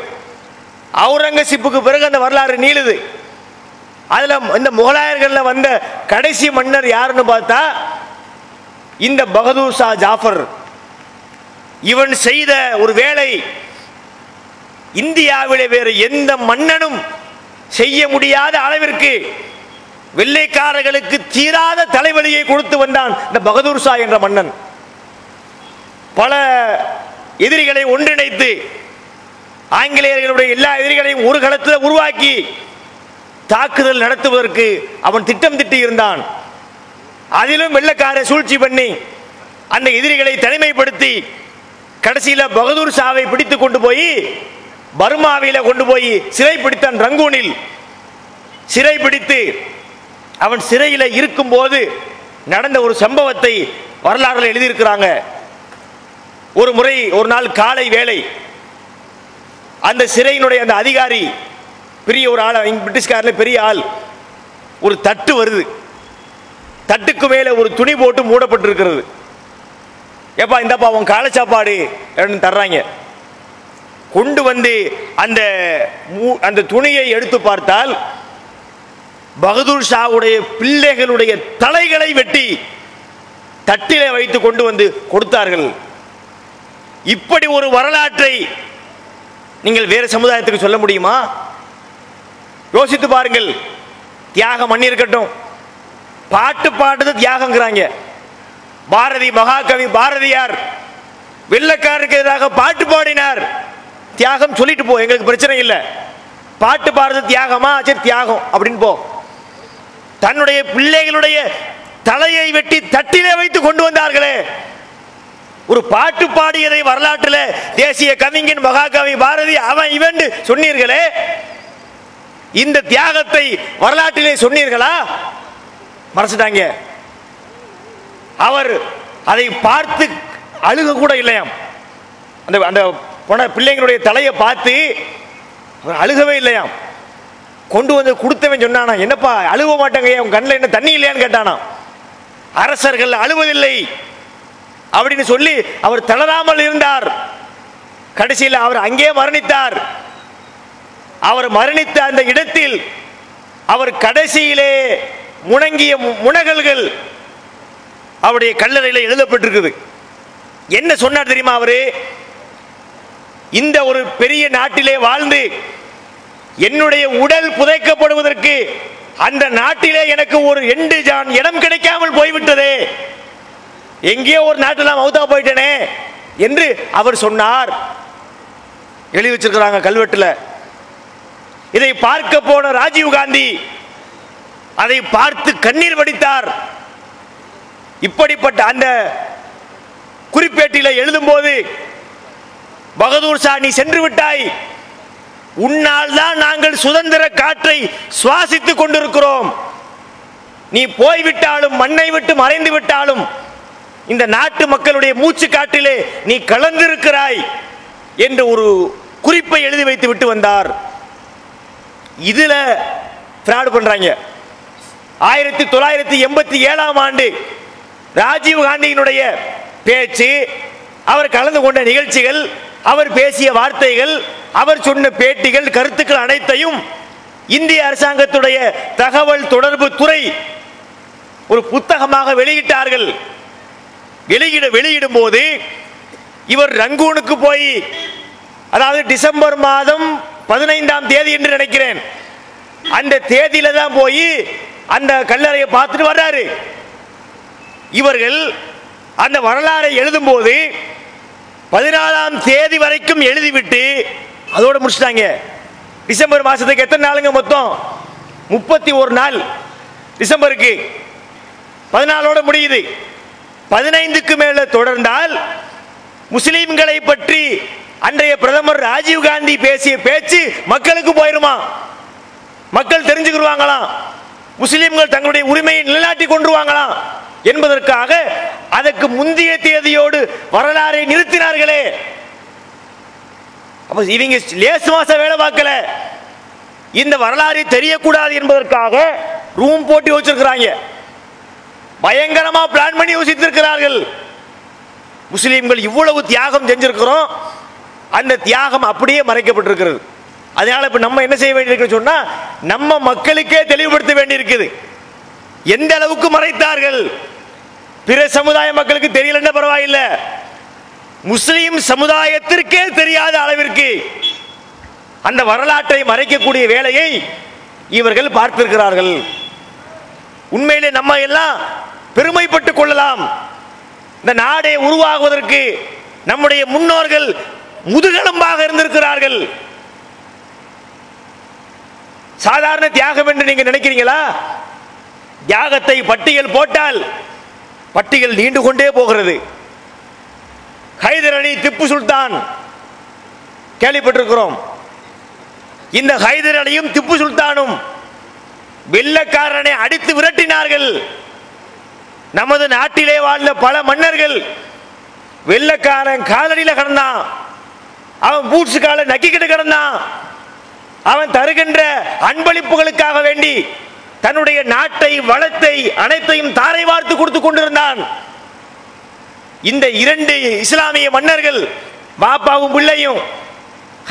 அவுரங்கசீப்புக்கு பிறகு அந்த வரலாறு நீளுது. அதில் இந்த முகலாயர்களில் வந்த கடைசி மன்னர் யாருன்னு பார்த்தா இந்த பகதூர் ஷா ஜாஃபர். இவன் செய்த ஒரு வேலை இந்தியாவிலே வேறு எந்த மன்னனும் செய்ய முடியாத அளவிற்கு வெள்ளைக்காரர்களுக்கு தீராத தலைவலியை கொடுத்து வந்தான் இந்த பகதூர் ஷா என்ற மன்னன். பல எதிரிகளை ஒன்றிணைத்து ஆங்கிலேயர்களுடைய எல்லா எதிரிகளையும் ஒரு களத்தில் உருவாக்கி தாக்குதல் நடத்துவதற்கு அவன் திட்டம் திட்டி இருந்தான் அதிலும் வெள்ளக்கார சூழ்ச்சி பண்ணி அந்த எதிரிகளை தனிமைப்படுத்தி கடைசியில் பகதூர் ஷாவை பிடித்து கொண்டு போய் பர்மாவில கொண்டு போய் சிறை பிடித்தான் ரங்கூனில். சிறை பிடித்து அவன் சிறையில் இருக்கும்போது நடந்த ஒரு சம்பவத்தை வரலாறுல எழுதியிருக்கிறாங்க. ஒரு முறை ஒரு நாள் காலை வேலை அந்த சிறையினுடைய அந்த அதிகாரி பெரிய ஒரு ஆள் பிரிட்டிஷ்காரில் பெரிய ஆள் ஒரு தட்டு வருது. தட்டுக்கு மேலே ஒரு துணி போட்டு மூடப்பட்டிருக்கிறது. ஏப்பா இந்தப்பா உன் காலை சாப்பாடு அப்படின்னு தர்றாங்க. கொண்டு வந்து அந்த மூ- அந்த துணியை எடுத்து பார்த்தால் பகதூர் ஷாவுடைய பிள்ளைகளுடைய தலைகளை வெட்டி தட்டிலே வைத்து கொண்டு வந்து கொடுத்தார்கள். இப்படி ஒரு வரலாற்றை நீங்கள் வேறு சமுதாயத்துக்கு சொல்ல முடியுமா? யோசித்து பாருங்கள். தியாகம் பண்ணி இருக்கட்டும் பாட்டு பாடுறது தியாகங்கிறாங்க. பாரதி மகாகவி பாரதியார் வெள்ளக்காரருக்கு எதிராக பாட்டு பாடினார். தியாகம் சொல்லிட்டு போ எங்களுக்கு பிரச்சனை இல்லை. பாட்டு பாடுறது தியாகமா? சரி தியாகம். அப்படின்னு போ. தன்னுடைய பிள்ளைகளுடைய தலையை வெட்டி தட்டிலே வைத்து கொண்டு வந்தார்களே. ஒரு பாட்டு பாடியதை வரலாற்றில் தேசிய கவிஞன் மகாகவி பாரதி அவன் இவன் சொன்னீர்களே? இந்த தியாகத்தை வரலாற்றிலே சொன்னீர்களா? மறைச்சிட்டாங்க அவர் அதை பார்த்து அழுக கூட இல்லையாம். அந்த அந்த போன பிள்ளைங்களுடைய தலையை பார்த்து அவர் அழுகவே இல்லையாம். கொண்டு வந்து கொடுத்தவன் சொன்னானா என்னப்பா அழுவ மாட்டேங்க உன் கண்ணில் என்ன தண்ணி இல்லையான்னு கேட்டானா? அரசர்கள் அழுவதில்லை. அப்படின்னு சொல்லி அவர் தளராமல் இருந்தார். கடைசியில் அவர் அங்கே மரணித்தார். அவர் மரணித்த அந்த இடத்தில் அவர் கடைசியிலே முணங்கிய முனகல்கள் அவருடைய கல்லறையில் எழுதப்பட்டிருக்குது. என்ன சொன்னார் தெரியுமா அவரு? இந்த ஒரு பெரிய நாட்டிலே வாழ்ந்து என்னுடைய உடல் புதைக்கப்படுவதற்கு அந்த நாட்டிலே எனக்கு ஒரு எண்டு ஜான் இடம் கிடைக்காமல் போய்விட்டதே. எங்கேயோ ஒரு நாட்டில் நான் மௌத்தா போயிட்டேனே என்று அவர் சொன்னார். எழுதி வச்சிருக்கிறாங்க கல்வெட்டுல. இதை பார்க்க போன ராஜீவ் காந்தி அதை பார்த்து கண்ணீர் வடித்தார். இப்படிப்பட்ட அந்த குறிப்பேட்டில எழுதும்போது பகதூர் ஷா நீ சென்று விட்டாய். உன்னால் தான் நாங்கள் சுதந்திர காற்றை சுவாசித்துக் கொண்டிருக்கிறோம். நீ போய்விட்டாலும் மண்ணை விட்டு மறைந்து விட்டாலும் இந்த நாட்டு மக்களுடைய மூச்சு காட்டிலே நீ கலந்திருக்கிறாய் என்று ஒரு குறிப்பை எழுதி வைத்து விட்டு வந்தார். இதுல ஃப்ராட் பண்றாங்க. ஆயிரத்தி தொள்ளாயிரத்தி எண்பத்தி ஏழாம் ஆண்டு ராஜீவ் காந்தியினுடைய பேச்சு அவர் கலந்து கொண்ட நிகழ்ச்சிகள் அவர் பேசிய வார்த்தைகள் அவர் சொன்ன பேட்டிகள் கருத்துக்கள் அனைத்தையும் இந்திய அரசாங்கத்துடைய தகவல் தொடர்பு துறை ஒரு புத்தகமாக வெளியிட்டார்கள். வெளியிட வெளியிடும் போது இவர் ரங்கூனுக்கு போய் அதாவது டிசம்பர் மாதம் பதினைந்தாம் தேதி என்று நினைக்கிறேன். அந்த தேதியில தான் போய் அந்த கல்லறையை பார்த்துட்டு வர்றாரு. இவர்கள் அந்த வரலாறை எழுதும் போது பதினாலாம் தேதி வரைக்கும் எழுதிவிட்டு அதோட முடிச்சிட்டாங்க. டிசம்பர் மாசத்துக்கு எத்தனை நாளுங்க மொத்தம்? முப்பத்தி ஒரு நாள் டிசம்பருக்கு. பதினாலோட முடியுது. பதினைந்துக்கு மேல தொடர்ந்தால் முஸ்லீம்களை பற்றி அன்றைய பிரதமர் ராஜீவ் காந்தி பேசிய பேச்சு மக்களுக்கு போயிருமா? மக்கள் தெரிஞ்சுக்கிடுவாங்களாம் முஸ்லீம்கள் தங்களுடைய உரிமையை நிலைநாட்டி கொண்டுருவாங்களாம் என்பதற்காக அதற்கு முந்தைய தேதியோடு வரலாறை நிறுத்தினார்களே. அப்ப இவங்க லேசு மாசம் வேலை பார்க்கல. இந்த வரலாறு தெரியக்கூடாது என்பதற்காக ரூம் போட்டி வச்சிருக்கிறாங்க. பயங்கரமா பிளான் பண்ணி யோசித்திருக்கிறார்கள். முஸ்லீம்கள் இவ்வளவு தியாகம் செஞ்சிருக்கிறோம். அந்த தியாகம் அப்படியே மறைக்கப்பட்டிருக்கிறது. அதனால இப்ப நம்ம என்ன செய்ய வேண்டியிருக்கு சொன்னா நம்ம மக்களுக்கே தெளிவுபடுத்த வேண்டியிருக்குது. எந்த அளவுக்கு மறைத்தார்கள்? பிற சமுதாய மக்களுக்கு தெரியலன்னா பரவாயில்லை. முஸ்லீம் சமுதாயத்திற்கே தெரியாத அளவிற்கு அந்த வரலாற்றை மறைக்கக்கூடிய வேலையை இவர்கள் பார்த்திருக்கிறார்கள். உண்மையிலே நம்ம எல்லாம் பெருமைப்பட்டுக் கொள்ளலாம். இந்த நாடே உருவாகுவதற்கு நம்முடைய முன்னோர்கள் முதுகெலும்பாக இருந்திருக்கிறார்கள். சாதாரண தியாகம் என்று நீங்க நினைக்கிறீங்களா? தியாகத்தை பட்டியல் போட்டால் பட்டியல் நீண்டு கொண்டே போகிறது. ஹைதர் அலி திப்பு சுல்தான் கேள்விப்பட்டிருக்கிறோம். இந்த ஹைதர் அலியும் திப்பு சுல்தானும் வெள்ளக்காரனை அடித்து விரட்டினார்கள். நமது நாட்டிலே வாழ்ந்த பல மன்னர்கள் வெள்ளக்காரன் காலடியில் கிடந்தான். அவன் பூட்ஸ் கால நக்கிக்கிட்டு கிடந்தான். அவன் தருகின்ற அன்பளிப்புகளுக்காக வேண்டி தன்னுடைய நாட்டை வளத்தை அனைத்தையும் தாரை வார்த்து கொடுத்து கொண்டிருந்தான். இந்த இரண்டு இஸ்லாமிய மன்னர்கள் பாப்பாவும் பிள்ளையும்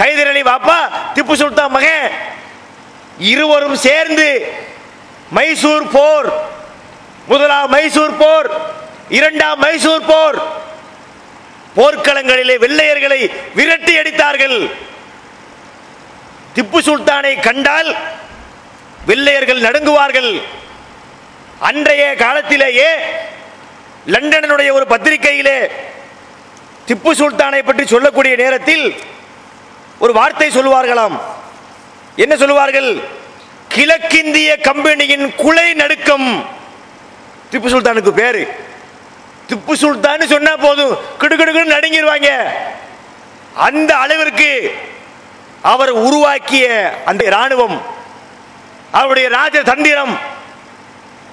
ஹைதர் அலி பாப்பா திப்பு சுல்தான் மகன் இருவரும் சேர்ந்து மைசூர் போர் முதலாம் மைசூர் போர் இரண்டாம் மைசூர் போர். போர்க்களங்களிலே வெள்ளையர்களை விரட்டி அடித்தார்கள். திப்பு சுல்தானை கண்டால் வெள்ளையர்கள் நடுங்குவார்கள். அன்றைய காலத்திலேயே லண்டனுடைய ஒரு பத்திரிகையிலே திப்பு சுல்தானை பற்றி சொல்லக்கூடிய நேரத்தில் ஒரு வார்த்தை சொல்லுவார்களாம். என்ன சொல்லுவார்கள்? கிழக்கிந்திய கம்பெனியின் குலை நடுக்கம். திப்பு சுல்தானுக்கு பேரு. திப்பு சுல்தான் சொன்னா போதும். கிடுகிடுன்னு நடுங்கிடுவாங்க அந்த அளவிற்கு அவர் உருவாக்கிய அந்த ராணுவம் அவருடைய ராஜ தந்திரம்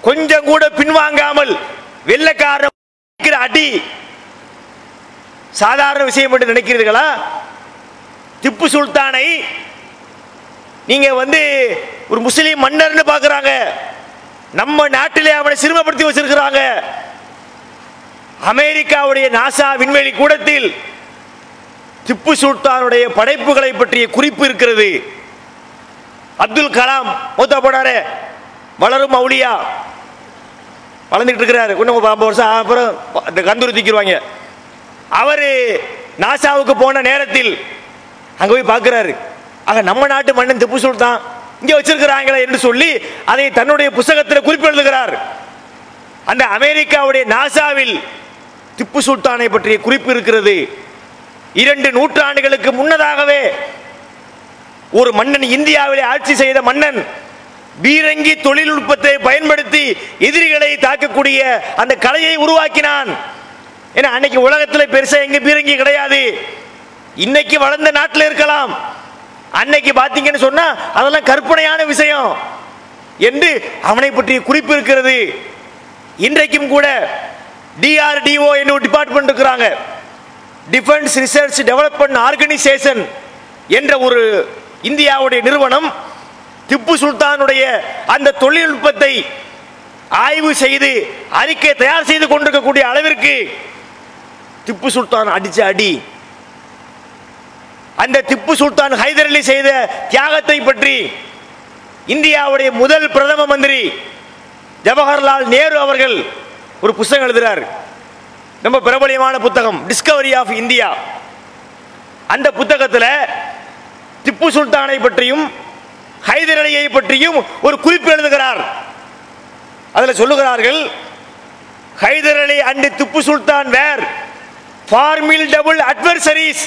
கொஞ்சம் கூட பின்வாங்காமல் வெள்ளக்கார அடி சாதாரண விஷயம் என்று நினைக்கிறீர்களா? திப்பு சுல்தானை நீங்க வந்து ஒரு முஸ்லீம் மன்னர்னு பார்க்குறாங்க. நம்ம நாட்டிலே அவனை சிறுமப்படுத்தி வச்சிருக்கிறாங்க. அமெரிக்காவுடைய நாசா விண்வெளி கூடத்தில் திப்பு சுல்தானுடைய படைப்புகளை பற்றிய குறிப்பு இருக்கிறது. அப்துல் கலாம் மூத்த போனாரு வளரும் மௌலியா. வளர்ந்துட்டு இருக்கிறாரு. இன்னும் ஐம்பது வருஷம் அப்புறம் இந்த கந்தூரி தூக்கிடுவாங்க. அவர் நாசாவுக்கு போன நேரத்தில் அங்க போய் பார்க்கிறாரு. ஆக நம்ம நாட்டு மன்னன் திப்பு சுல்தான். இங்கே வச்சிருக்கிறாங்களே என்று சொல்லி அதை தன்னுடைய புத்தகத்தில் குறிப்பிடுகிறார் அந்த அமெரிக்காவுடைய நாசாவில் திப்பு சுல்தானை பற்றிய குறிப்பு இருக்கிறது. இரண்டு நூற்றாண்டுகளுக்கு முன்னதாகவே ஒரு மன்னன் இந்தியாவிலே ஆட்சி செய்த மன்னன் பீரங்கி தொழில்நுட்பத்தை பயன்படுத்தி எதிரிகளை தாக்கக்கூடிய அந்த கலையை உருவாக்கினான். ஏன்னா அன்னைக்கு உலகத்தில் பெருசா எங்க பீரங்கி கிடையாது. இன்னைக்கு வளர்ந்த நாட்டில் இருக்கலாம். அன்னைக்கு பார்த்தீங்கன்னு சொன்னா அதெல்லாம் கற்பனையான விஷயம் என்று அவனை பற்றிய குறிப்பு இருக்கிறது. இன்றைக்கும் கூட டிஆர்டிஓ என்ன டிபார்ட்மெண்ட் இருக்கிறாங்க. டிஃபென்ஸ் ரிசர்ச் டெவலப்மெண்ட் ஆர்கனைசேஷன் என்ற ஒரு இந்தியாவுடைய நிறுவனம் திப்பு சுல்தானுடைய அந்த தொழில்நுட்பத்தை ஆய்வு செய்து அறிக்கை தயார் செய்து கொண்டிருக்கக்கூடிய அளவிற்கு திப்பு சுல்தான் அடிச்ச அடி. அந்த திப்பு சுல்தான் ஹைதர் அலி செய்த தியாகத்தை பற்றி இந்தியாவுடைய முதல் பிரதம மந்திரி ஜவஹர்லால் நேரு அவர்கள் ஒரு புத்தகம் எழுதுகிறார் ரொம்ப பிரபலியமான புத்தகம் டிஸ்கவரி ஆஃப் இந்தியா அந்த புத்தகத்தில் திப்பு சுல்தானை பற்றியும் ஹைதர் அலியை பற்றியும் ஒரு குறிப்பு எழுதுகிறார். அதில் சொல்லுகிறார்கள் Hyder Ali and Tipu Sultan were formidable adversaries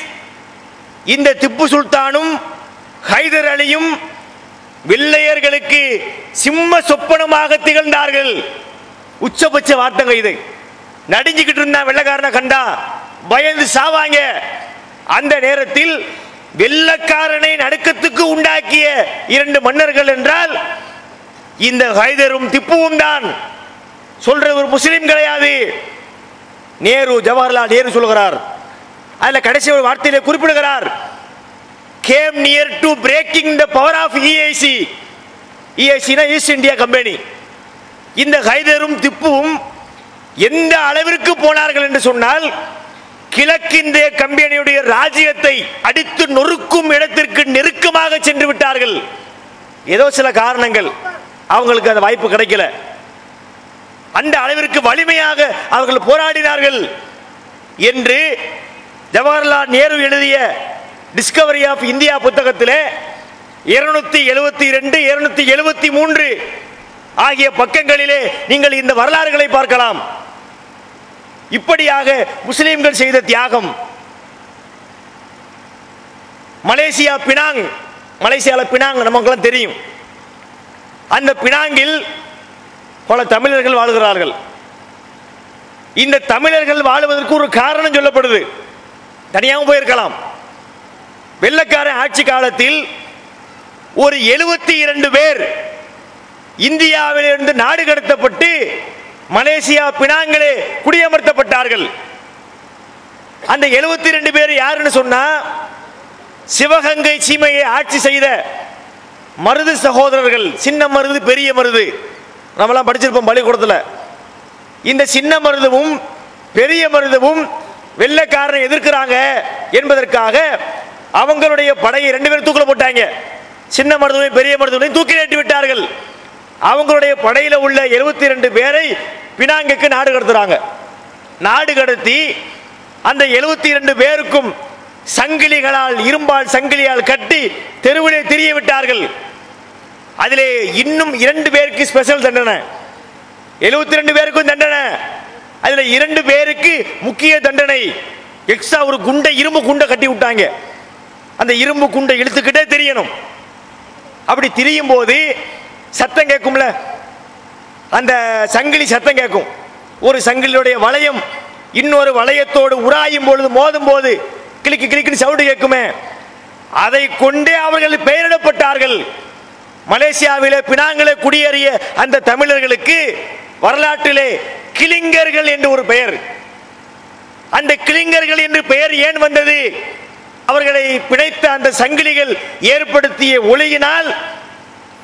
இந்த திப்பு சுல்தானும் ஹைதர் அலியும் வெள்ளையர்களுக்கு சிம்ம சொப்பனமாக திகழ்ந்தார்கள். உச்சபட்ச வார்த்தைங்க இது. நடிஞ்சுக்கிட்டு இருந்தா வெள்ளக்காரனை கண்டா பயந்து சாவாங்க. அந்த நேரத்தில் வெள்ளக்காரனை நடுக்கத்துக்கு உண்டாக்கிய இரண்டு மன்னர்கள் என்றால் இந்த ஹைதரும் திப்புவும் தான். சொல்ற ஒரு முஸ்லீம் கிடையாது நேரு ஜவஹர்லால் நேரு சொல்கிறார் அதில் கடைசி ஒரு வார்த்தையிலே குறிப்பிடுகிறார் came near to breaking the power of EIC இஐசினா East India Company இந்த ஹைதரும் திப்புவும் எந்த அளவிற்கு போனார்கள் என்று சொன்னால் கிழக்கிந்திய கம்பெனியுடைய ராஜ்யத்தை அடித்து நொறுக்கும் இடத்திற்கு நெருக்கமாக சென்று விட்டார்கள். ஏதோ சில காரணங்கள். அவங்களுக்கு அந்த வாய்ப்பு கிடைக்கல. அந்த அளவிற்கு வலிமையாக அவர்கள் போராடினார்கள் என்று ஜவஹர்லால் நேரு எழுதிய டிஸ்கவரி ஆஃப் இந்தியா புத்தகத்திலே இருநூத்தி எழுபத்தி ரெண்டு இருநூத்தி எழுபத்தி மூன்று ஆகிய பக்கங்களிலே நீங்கள் இந்த வரலாறுகளை பார்க்கலாம். இப்படியாக முஸ்லிம்கள் செய்த தியாகம். மலேசியா பினாங் மலேசியாவில் பினாங் நமக்கெல்லாம் தெரியும். அந்த பினாங்கில் பல தமிழர்கள் வாழ்கிறார்கள். இந்த தமிழர்கள் வாழ்வதற்கு ஒரு காரணம் சொல்லப்படுது. தனியாகவும் போயிருக்கலாம். வெள்ளக்காரன் ஆட்சி காலத்தில் ஒரு எழுபத்தி இரண்டு பேர் இந்தியாவிலிருந்து நாடு கடத்தப்பட்டு மலேசியா பினாங்களே குடியமர்த்தப்பட்டார்கள். அந்த எழுபத்தி ரெண்டு பேர் யாருன்னு சொன்னா சிவகங்கை சீமையை ஆட்சி செய்த மருது சகோதரர்கள் சின்ன மருது பெரிய மருது. நம்மலாம் படிச்சிருப்போம் பள்ளிக்கூடத்தில். இந்த சின்ன மருதுவும் பெரிய மருதுவும் வெள்ளக்காரனை எதிர்க்கிறாங்க என்பதற்காக அவங்களுடைய படையை ரெண்டு பேரும் தூக்கில போட்டாங்க. சின்ன மருதுவையும் பெரிய மருதுவையும் தூக்கி ஏற்றி விட்டார்கள். அவங்களுடைய படையில் உள்ள எழுபத்தி ரெண்டு பேரை பினாங்குக்கு நாடு கடத்துறாங்க. நாடு கடத்தி அந்த எழுபத்தி ரெண்டு பேருக்கும் சங்கிலிகளால் இரும்பால் சங்கிலியால் கட்டி தெருவிலே திரிய விட்டார்கள். அதிலே இன்னும் இரண்டு பேருக்கு ஸ்பெஷல் தண்டனை. எழுபத்தி ரெண்டு பேருக்கும் தண்டனை. அதுல இரண்டு பேருக்கு முக்கிய தண்டனை. எக்ஸ்ட்ரா ஒரு குண்டை இரும்பு குண்டை கட்டி விட்டாங்க. அந்த இரும்பு குண்டை இழுத்துக்கிட்டே தெரியணும். அப்படி திரியும் போது சத்தம் கேட்கும்ல? அந்த சங்கிலி சத்தம் கேட்கும். ஒரு சங்கிலியுடைய வளையம் இன்னொரு வளையத்தோடு உராயும் பொழுது மோதும் போது கிளிக்கு கிளிக்குன்னு சவுண்டு கேட்குமே. அதை கொண்டே அவர்கள் பெயரிடப்பட்டார்கள். மலேசியாவிலே பினாங்களை குடியேறிய அந்த தமிழர்களுக்கு வரலாற்றிலே கிளிங்கர்கள் என்று ஒரு பெயர். அந்த கிளிங்கர்கள் என்று பெயர் ஏன் வந்தது? அவர்களை பிணைத்த அந்த சங்கிலிகள் ஏற்படுத்திய ஒளியினால்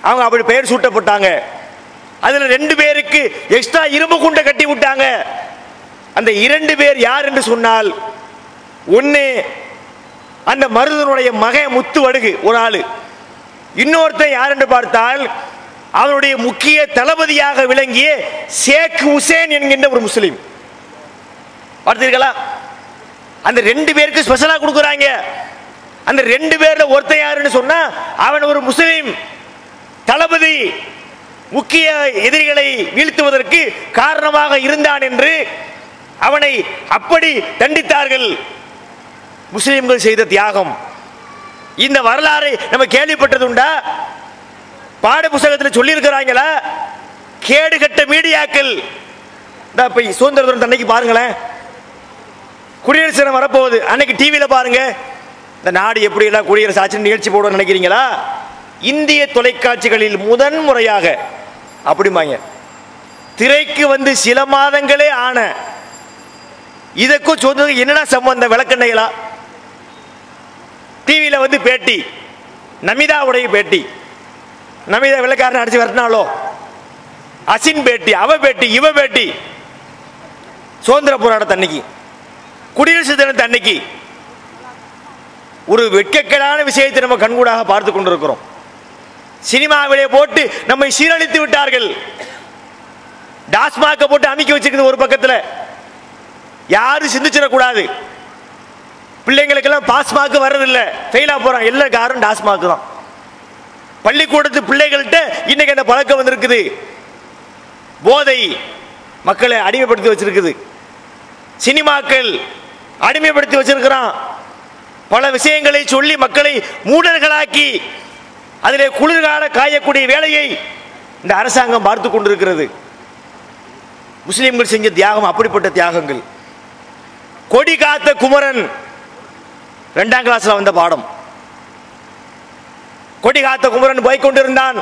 அவங்க அப்படி பெயர் சூட்டப்பட்டாங்க. அதில் ரெண்டு பேருக்கு எக்ஸ்ட்ரா இரும்பு குண்டை கட்டி விட்டாங்க. அந்த இரண்டு பேர் யார் என்று சொன்னால் ஒன்று அந்த மருதனுடைய மகன் முத்து வடுகு ஒரு ஆள். இன்னொருத்தன் யார் என்று பார்த்தால் அவருடைய முக்கிய தளபதியாக விளங்கிய ஷேக் ஹுசேன் என்கின்ற ஒரு முஸ்லீம். பார்த்தீர்களா அந்த ரெண்டு பேருக்கு ஸ்பெஷலா கொடுக்குறாங்க. அந்த ரெண்டு பேர்ல ஒருத்தன் யாருன்னு சொன்னா அவன் ஒரு முஸ்லீம் தளபதி முக்கிய எதிரிகளை வீழ்த்துவதற்கு காரணமாக இருந்தான் என்று அவனை அப்படி தண்டித்தார்கள். முஸ்லிம்கள் செய்த தியாகம். இந்த வரலாறை நம்ம கேள்விப்பட்டதுண்டா? பாட புஸ்தகத்தில் சொல்லியிருக்கிறாங்களா கேடுகட்ட கேடு கட்ட மீடியாக்கள். இந்த இப்ப சுதந்திர தினம் அன்னைக்கு பாருங்களேன். குடியரசு தினம் வரப்போகுது. அன்னைக்கு டிவியில் பாருங்க. இந்த நாடு எப்படி எல்லாம் குடியரசு ஆட்சி நிகழ்ச்சி போடுவோம் நினைக்கிறீங்களா? இந்திய தொலைக்காட்சிகளில் முதன் முறையாக. அப்படிமாங்க திரைக்கு வந்து சில மாதங்களே ஆன இதற்கும் சொன்னது என்னடா சம்பந்தம்? விளக்கண்ணைகளா டிவியில் வந்து பேட்டி. நமிதாவுடைய பேட்டி. நமிதா விளக்காரன் அடிச்சு வரட்டினாலோ அசின் பேட்டி அவ பேட்டி இவ பேட்டி. சுதந்திர போராட்ட அன்னைக்கு குடியரசு தினத்து அன்னைக்கு ஒரு வெட்கக்கேடான விஷயத்தை நம்ம கண்கூடாக பார்த்து கொண்டிருக்கிறோம். சினிமாவிலே போட்டு நம்மை சீரழித்து விட்டார்கள். டாஸ்மாக போட்டு அமைக்க வச்சிருக்குது ஒரு பக்கத்தில். யாரும் சிந்திச்சிடக்கூடாது. பிள்ளைங்களுக்கெல்லாம் பாஸ் மார்க் வர்றதில்ல. ஃபெயிலாக போகிறான் எல்லா காரணம் டாஸ்மாக் தான். பள்ளிக்கூடத்து பிள்ளைகள்கிட்ட இன்னைக்கு அந்த பழக்கம் வந்திருக்குது. போதை மக்களை அடிமைப்படுத்தி வச்சிருக்குது. சினிமாக்கள் அடிமைப்படுத்தி வச்சிருக்கிறான். பல விஷயங்களை சொல்லி மக்களை மூடர்களாக்கி அதிலே குளிர்கால காயக்கூடிய வேலையை இந்த அரசாங்கம் பார்த்து கொண்டிருக்கிறது. முஸ்லிம்கள் செஞ்ச தியாகம் அப்படிப்பட்ட தியாகங்கள். கொடி காத்த குமரன் ரெண்டாம் கிளாஸில் வந்த பாடம். கொடி காத்த குமரன் போய்கொண்டிருந்தான்.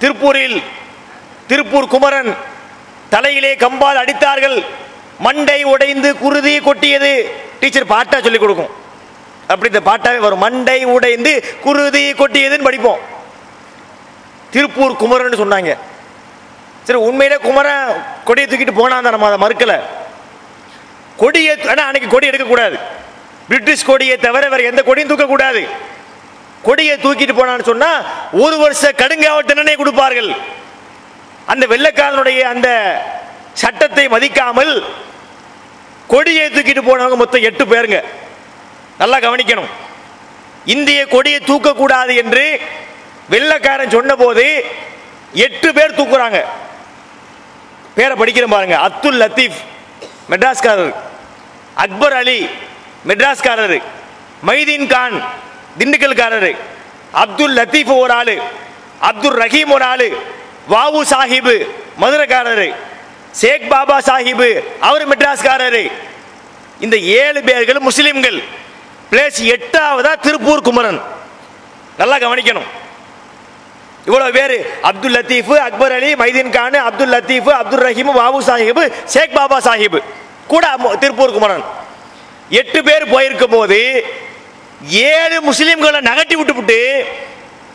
திருப்பூரில் திருப்பூர் குமரன் தலையிலே கம்பால் அடித்தார்கள். மண்டை உடைந்து குருதி கொட்டியது. டீச்சர் பாட்டா சொல்லிக் கொடுக்கும். அப்படி இந்த பாட்டாவே வரும். மண்டை உடைந்து குருதி கொட்டியதுன்னு படிப்போம். திருப்பூர் குமரன் சொன்னாங்க. சரி உண்மையிலே குமரன் கொடியை தூக்கிட்டு போனான் நம்ம அதை மறுக்கல. கொடியை ஆனால் அன்னைக்கு கொடி எடுக்கக்கூடாது. பிரிட்டிஷ் கொடியை தவிர வேறு எந்த கொடியும் தூக்கக்கூடாது. கொடியை தூக்கிட்டு போனான்னு சொன்னா ஒரு வருஷ கடுங்காவல் தண்டனை கொடுப்பார்கள். அந்த வெள்ளைக்காரனுடைய அந்த சட்டத்தை மதிக்காமல் கொடியை தூக்கிட்டு போனவங்க மொத்தம் எட்டு பேருங்க. நல்லா கவனிக்கணும். இந்திய கொடியை தூக்கக்கூடாது என்று வெள்ளைக்காரன் சொன்னபோது எட்டு பேர் தூக்குறாங்க. பேரை படிக்கிறேன் பாருங்க. அப்துல் லத்தீப் மெட்ராஸ்காரர். அக்பர் அலி மெட்ராஸ்காரர். மைதீன் கான் திண்டுக்கல்காரரு. அப்துல் லத்தீஃப் ஒரு ஆளு. அப்துல் ரஹீம் ஒரு ஆளு. வாவு சாஹிபு மதுரைக்காரரு. ஷேக் பாபா சாஹிபு அவர் மெட்ராஸ்காரரு. இந்த ஏழு பேர்கள் முஸ்லிம்கள். பிளேஸ் எட்டாவதா திருப்பூர் குமரன். நல்லா கவனிக்கணும். இவ்வளவு பேர். அப்துல் லத்தீஃப் அக்பர் அலி மைதீன் கான் அப்துல் லத்தீஃப் அப்துல் ரஹீம் வாவு சாஹிப் ஷேக் பாபா சாஹிப். கூட திருப்பூர் குமரன். எட்டு பேர் போயிருக்கும் போது ஏழு முஸ்லீம்களை நகட்டி விட்டுவிட்டு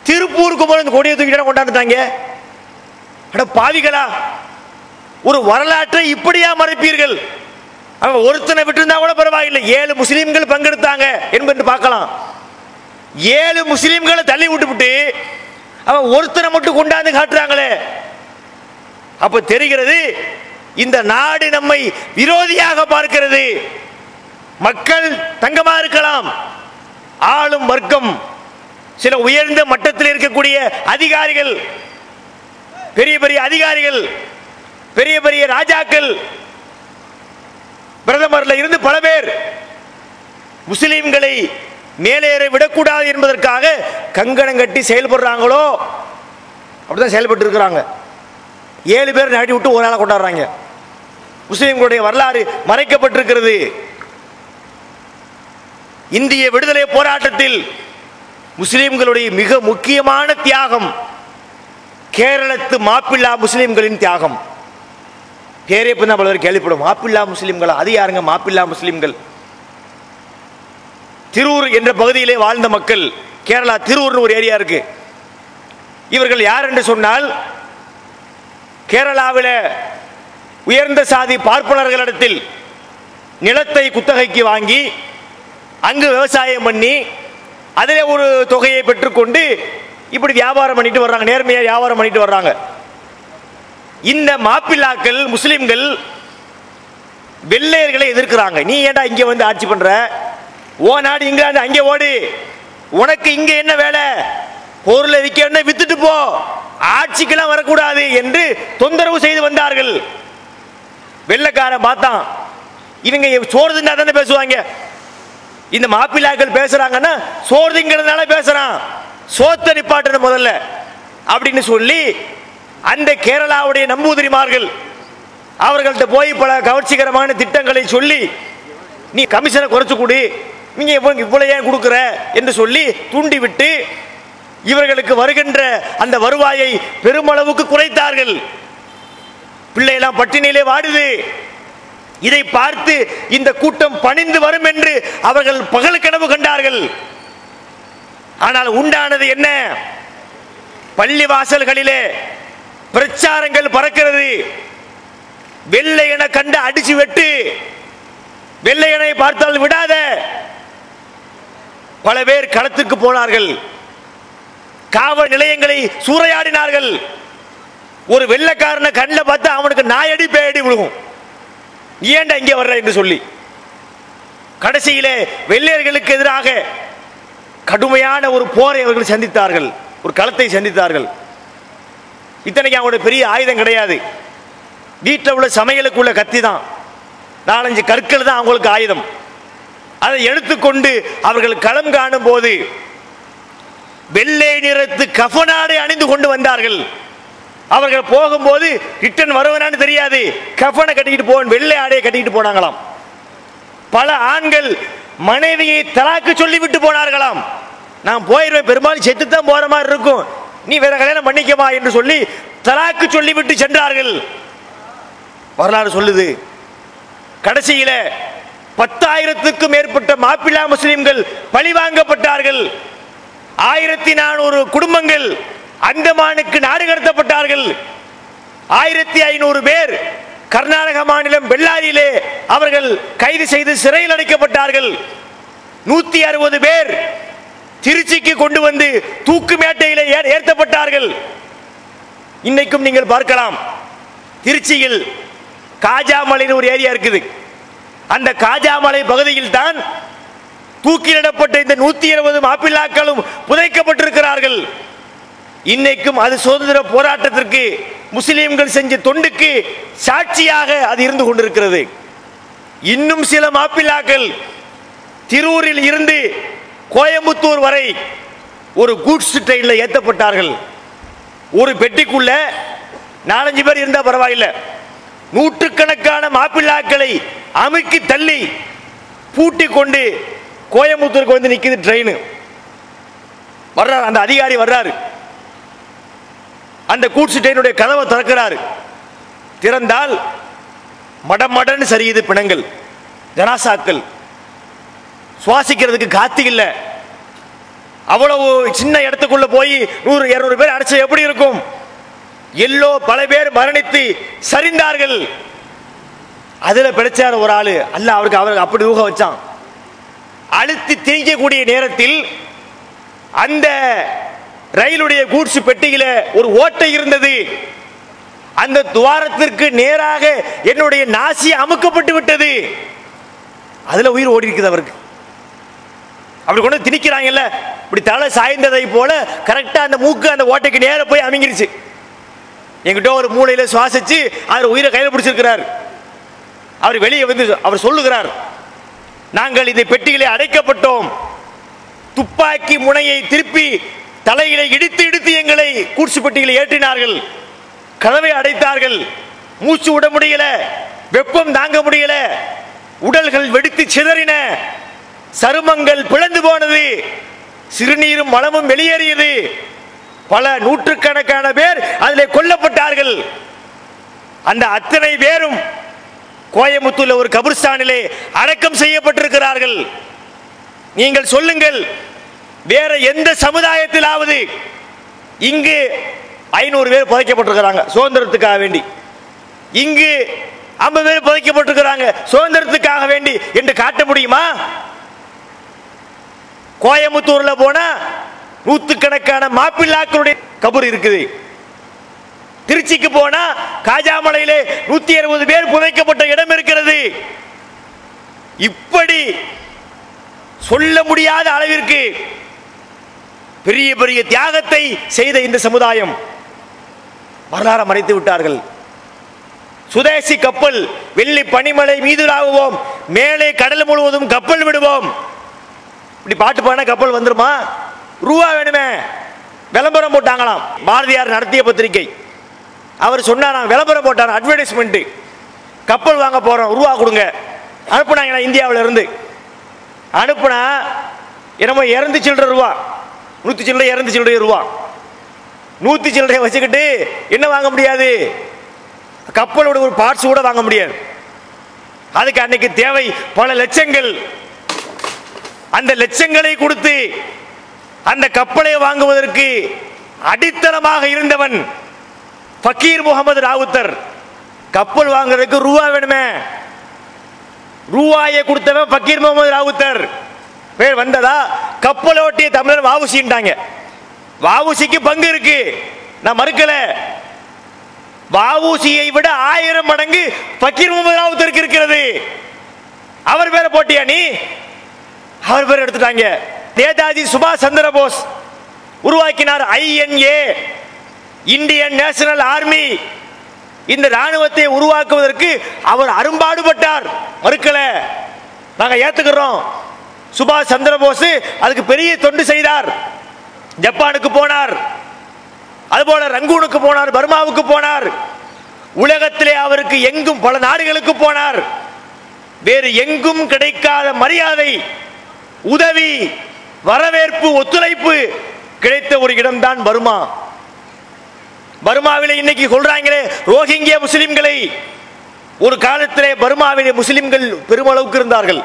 திருப்பூர் இந்த கொடியை தூக்கிட்டு கொண்டாந்துட்டாங்க? அட பாவிகளா ஒரு வரலாற்றை இப்படியா மறைப்பீர்கள்? அவன் ஒருத்தனை விட்டுருந்தா கூட பரவாயில்லை. ஏழு முஸ்லீம்கள் பங்கெடுத்தாங்க என்பது பார்க்கலாம். ஏழு முஸ்லீம்களை தள்ளி விட்டுவிட்டு அவன் ஒருத்தனை மட்டும் கொண்டாந்து காட்டுறாங்களே. அப்ப தெரிகிறது இந்த நாடு நம்மை விரோதியாக பார்க்கிறது. மக்கள் தங்கமா இருக்கலாம். ஆளும் வர்க்கம் சில உயர்ந்த மட்டத்தில் இருக்கக்கூடிய அதிகாரிகள் பெரிய பெரிய அதிகாரிகள் பெரிய பெரிய ராஜாக்கள் பிரதமர்ல இருந்து பல பேர் முஸ்லிம்களை மேலேற விடக்கூடாது என்பதற்காக கங்கணம் கட்டி செயல்படுறாங்களோ அப்படிதான் செயல்பட்டு இருக்கிறாங்க ஏழு பேர் நாட்டி விட்டு ஒரு நாளை கொண்டாடுறாங்க. முஸ்லிம்களுடைய வரலாறு மறைக்கப்பட்டிருக்கிறது. இந்திய விடுதலை போராட்டத்தில் முஸ்லிம்களுடைய மிக முக்கியமான தியாகம் கேரளத்து மாப்பிள்ளா முஸ்லிம்களின் தியாகம். பேரே இப்போ தான் பலவர் கேள்விப்படும் மாப்பிள்ளா முஸ்லிம்களா? அது யாருங்க? மாப்பிள்ளா முஸ்லிம்கள். திருவூர் என்ற பகுதியிலே வாழ்ந்த மக்கள் கேரளா திருவூர்னு ஒரு ஏரியா இருக்கு. இவர்கள் யார் என்று சொன்னால் கேரளாவில் உயர்ந்த சாதி பார்ப்பனர்களிடத்தில் நிலத்தை குத்தகைக்கு வாங்கி அங்கு விவசாயம் பண்ணி அதில் ஒரு தொகையை பெற்றுக்கொண்டு இப்படி வியாபாரம் பண்ணிட்டு வர்றாங்க. நேர்மையாக வியாபாரம் பண்ணிட்டு வர்றாங்க. இந்த மாப்பிள்ளாக்கள் முஸ்லீம்கள் வெள்ளையர்களை எதிர்க்கிறாங்க. நீ ஏன்டா இங்கே வந்து ஆட்சி பண்ற? ஓ நாடு இங்கிலாந்து அங்கே ஓடு. உனக்கு இங்க என்ன வேலை? பொருளை விற்க வித்துட்டு போ. ஆட்சிக்கெல்லாம் வரக்கூடாது என்று தொந்தரவு செய்து வந்தார்கள். வெள்ளைக்காரன் பார்த்தான். இவங்க சோறு தின்னா தானே பேசுவாங்க. இந்த மாப்பிள்ளாக்கள் பேசுறாங்கன்னா சோறு பேசுறான். சோத்த நிப்பாட்டணும் முதல்ல. அப்படின்னு சொல்லி அந்த கேரளாவுடைய நம்பூதிரிமார்கள் அவர்கள்ட்ட போய் பல கவர்ச்சிகரமான திட்டங்களை சொல்லி நீ கமிஷனை குறைச்சு கொடு. நீங்க இவ்வளவு இவ்வளவு ஏன் கொடுக்குற? என்று சொல்லி தூண்டி விட்டு இவர்களுக்கு வருகின்ற அந்த வருவாயை பெருமளவுக்கு குறைத்தார்கள். பிள்ளையெல்லாம் பட்டினியிலே வாடுது. இதை பார்த்து இந்த கூட்டம் பணிந்து வரும் என்று அவர்கள் பகல் கனவு கண்டார்கள். ஆனால் உண்டானது என்ன? பள்ளி வாசல்களிலே பிரச்சாரங்கள் பறக்கிறது. வெள்ளையன கண்டு அடிச்சு வெட்டு. வெள்ளையனை பார்த்தால் விடாத. பல பேர் களத்துக்கு போனார்கள். காவல் நிலையங்களை சூறையாடினார்கள். ஒரு வெள்ளக்காரனை கண்ணில் பார்த்தா அவனுக்கு நாயடி பேயடி விழுகும். நீ இங்கே வர்ற என்று சொல்லி. கடைசியிலே வெள்ளையர்களுக்கு எதிராக கடுமையான ஒரு போரை அவர்கள் சந்தித்தார்கள். ஒரு களத்தை சந்தித்தார்கள். இத்தனைக்கு அவங்களோட பெரிய ஆயுதம் கிடையாது. வீட்டில் உள்ள சமையலுக்கு உள்ள கத்தி தான். நாலஞ்சு கற்கள் தான் அவங்களுக்கு ஆயுதம். அதை எடுத்துக்கொண்டு அவர்கள் களம் காணும் போது வெள்ளை நிறத்து கஃபனாடை அணிந்து கொண்டு வந்தார்கள். அவர்கள் போகும்போது ரிட்டன் வருவனான்னு தெரியாது. கஃபனை கட்டிக்கிட்டு போவன் வெள்ளை ஆடையை கட்டிக்கிட்டு போனாங்களாம். பல ஆண்கள் மனைவியை தலாக்கு சொல்லிவிட்டு போனார்களாம். நான் போயிருவேன் பெரும்பாலும் செத்து தான் போற மாதிரி இருக்கும். நீ வேற கல்யாணம் பண்ணிக்கமா என்று சொல்லி தலாக்கு சொல்லிவிட்டு சென்றார்கள். வரலாறு சொல்லுது. கடைசியில பத்தாயிரத்துக்கும் மேற்பட்ட மாப்பிள்ளா முஸ்லிம்கள் பழிவாங்கப்பட்டார்கள். ஆயிரத்தி நானூறு குடும்பங்கள் அந்தமானுக்கு நாடு கடத்தப்பட்டார்கள். ஆயிரத்தி ஐநூறு பேர் கர்நாடக மாநிலம் பெல்லாரியிலே அவர்கள் கைது செய்து சிறையில் அடைக்கப்பட்டார்கள். நூத்தி அறுபது பேர் திருச்சிக்கு கொண்டு வந்து தூக்கு மேட்டையிலே ஏற்றப்பட்டார்கள். இன்னைக்கும் நீங்கள் பார்க்கலாம். திருச்சியில் காஜாமலைன்னு ஒரு ஏரியா இருக்குது. அந்த காஜாமலை பகுதியில் தான் தூக்கிலிடப்பட்ட இந்த நூத்தி இருபது மாப்பிள்ளாக்களும் புதைக்கப்பட்டிருக்கிறார்கள். இன்னைக்கும் அது சுதந்திர போராட்டத்திற்கு முஸ்லீம்கள் செஞ்ச தொண்டுக்கு சாட்சியாக அது இருந்து கொண்டிருக்கிறது. இன்னும் சில மாப்பிள்ளாக்கள் திருவூரில் இருந்து கோயம்புத்தூர் வரை ஒரு கூட்ஸ் ட்ரெயினில் ஏற்றப்பட்டார்கள். ஒரு பெட்டிக்குள்ள நாலஞ்சு பேர் இருந்தால் பரவாயில்லை. நூற்றுக்கணக்கான மாப்பிள்ளாக்களை அமுக்கி தள்ளி பூட்டி கொண்டு கோயம்புத்தூருக்கு வந்து நிற்கிது ட்ரெயின். வர்றார் அந்த அதிகாரி வர்றாரு. அந்த கூட்சிட்டையினுடைய கதவை திறக்கிறாரு. திறந்தால் மடமடன்னு சரியுது பிணங்கள் ஜனாசாக்கள். சுவாசிக்கிறதுக்கு காத்து இல்லை. அவ்வளவு சின்ன இடத்துக்குள்ள போய் நூறு இருநூறு பேர் அடைச்சது எப்படி இருக்கும்? எல்லோ பல பேர் மரணித்து சரிந்தார்கள். அதுல பிடிச்சார் ஒரு ஆளு. அல்ல அவருக்கு அவருக்கு அப்படி ஊக வச்சான். அழுத்தி திணிக்கக்கூடிய நேரத்தில் அந்த ரயிலுடைய கூட்ஸ் பெட்டியில ஒரு ஓட்டை இருந்தது. அந்த துவாரத்திற்கு நேராக என்னுடைய நாசி அமுக்கப்பட்டு விட்டது. அதுல உயிர் ஓடி இருக்குது அவருக்கு. அப்படி கொண்டு திணிக்கிறாங்கல்ல. இப்படி தலை சாய்ந்ததை போல கரெக்டா அந்த மூக்கு அந்த ஓட்டைக்கு நேர போய் அமைங்கிருச்சு. என்கிட்ட ஒரு மூளையில சுவாசிச்சு அவர் உயிரை கையில் பிடிச்சிருக்கிறார். அவர் வெளியே வந்து அவர் சொல்லுகிறார். நாங்கள் இந்த பெட்டிகளை அடைக்கப்பட்டோம். துப்பாக்கி முனையை திருப்பி தலைகளை இடித்து இடித்து எங்களை கூட்சு பெட்டிகளை ஏற்றினார்கள். கதவை அடைத்தார்கள். மூச்சு விட முடியல. வெப்பம் தாங்க முடியல. உடல்கள் வெடித்து சிதறின. சருமங்கள் பிளந்து போனது. சிறுநீரும் மலமும் வெளியேறியது. பல நூற்றுக்கணக்கான பேர் அதில் கொல்லப்பட்டார்கள். அந்த அத்தனை பேரும் கோயம்புத்தூர்ல ஒரு கபிர்ஸ்தானிலே அடக்கம் செய்யப்பட்டிருக்கிறார்கள். நீங்கள் சொல்லுங்கள் வேற எந்த சமுதாயத்திலாவது இங்கு ஐநூறு பேர் புதைக்கப்பட்டிருக்கிறாங்க சுதந்திரத்துக்காக வேண்டி. இங்கு ஐம்பது பேர் புதைக்கப்பட்டிருக்கிறாங்க சுதந்திரத்துக்காக வேண்டி என்று காட்ட முடியுமா? கோயம்புத்தூர்ல போனா நூத்துக்கணக்கான மாப்பிள்ளாக்களுடைய கபர் இருக்குது. திருச்சிக்கு போனா காஜாமலையிலே நூத்தி அறுபது பேர் புதைக்கப்பட்ட இடம் இருக்கிறது. இப்படி சொல்ல முடியாத அளவிற்கு பெரிய பெரிய தியாகத்தை செய்த இந்த சமுதாயம். வரலாறு மறைத்து விட்டார்கள். சுதேசி கப்பல் வெள்ளி பனிமலை மீதுலாகுவோம். மேலே கடல் முழுவதும் கப்பல் விடுவோம். இப்படி பாட்டு பாடினா கப்பல் வந்துருமா? ரூபா வேணுமே. விளம்பரம் போட்டாங்களாம். பாரதியார் நடத்திய பத்திரிகை. அவர் சொன்னாராம் விளம்பரம் போட்டார் அட்வர்டைஸ்மெண்ட் கப்பல் வாங்க போறோம் ரூபா கொடுங்க. அனுப்புனாங்க இந்தியாவில இருந்து அனுப்புனா என்னமோ இறந்து சில்லற ரூபா. நூத்தி சில்லறை இறந்து சில்லறை ரூபா. நூத்தி சில்லறையை வச்சுக்கிட்டு என்ன வாங்க முடியாது? கப்பலோட ஒரு பார்ட்ஸ் கூட வாங்க முடியாது. அதுக்கு அன்னைக்கு தேவை பல லட்சங்கள். அந்த லட்சங்களை கொடுத்து அந்த கப்பலை வாங்குவதற்கு அடித்தளமாக இருந்தவன் ஃபக்கீர் முகமது ராவுத்தர். கப்பல் வாங்குறதுக்கு ரூபா வேணுமே? ரூபாயை கொடுத்தவன் ஃபக்கீர் முகமது ராவுத்தர். பேர் வந்ததா? கப்பலோட்டிய தமிழர் வாவுசின்ட்டாங்க. வாவுசிக்கு பங்கு இருக்கு. நான் மறுக்கல. வாவுசியை விட ஆயிரம் மடங்கு பக்கீர் முகமது ராவுத்தருக்கு இருக்கிறது. அவர் பேரை போட்டியா நீ? அவர் பேர் எடுத்துட்டாங்க. நேதாஜி சுபாஷ் சந்திர போஸ் உருவாக்கினார் ஐஎன்ஏ இந்தியன் நேஷனல் ஆர்மி. இந்த ராணுவத்தை உருவாக்குவதற்கு அவர் அரும்பாடுபட்டார். மறுக்கல. நாங்க ஏத்துக்கிறோம். சுபாஷ் சந்திரபோஸு அதுக்கு பெரிய தொண்டு செய்தார். ஜப்பானுக்கு போனார். அதுபோல ரங்கூனுக்கு போனார் பர்மாவுக்கு போனார். உலகத்திலே அவருக்கு எங்கும் பல நாடுகளுக்கு போனார். வேறு எங்கும் கிடைக்காத மரியாதை உதவி வரவேற்பு ஒத்துழைப்பு கிடைத்த ஒரு இடம்தான் பர்மா. பர்மாவிலே இன்னைக்கு சொல்றாங்களே ரோஹிங்கிய முஸ்லிம்களை. ஒரு காலத்திலே பர்மாவிலே முஸ்லிம்கள் பெருமளவுக்கு இருந்தார்கள்.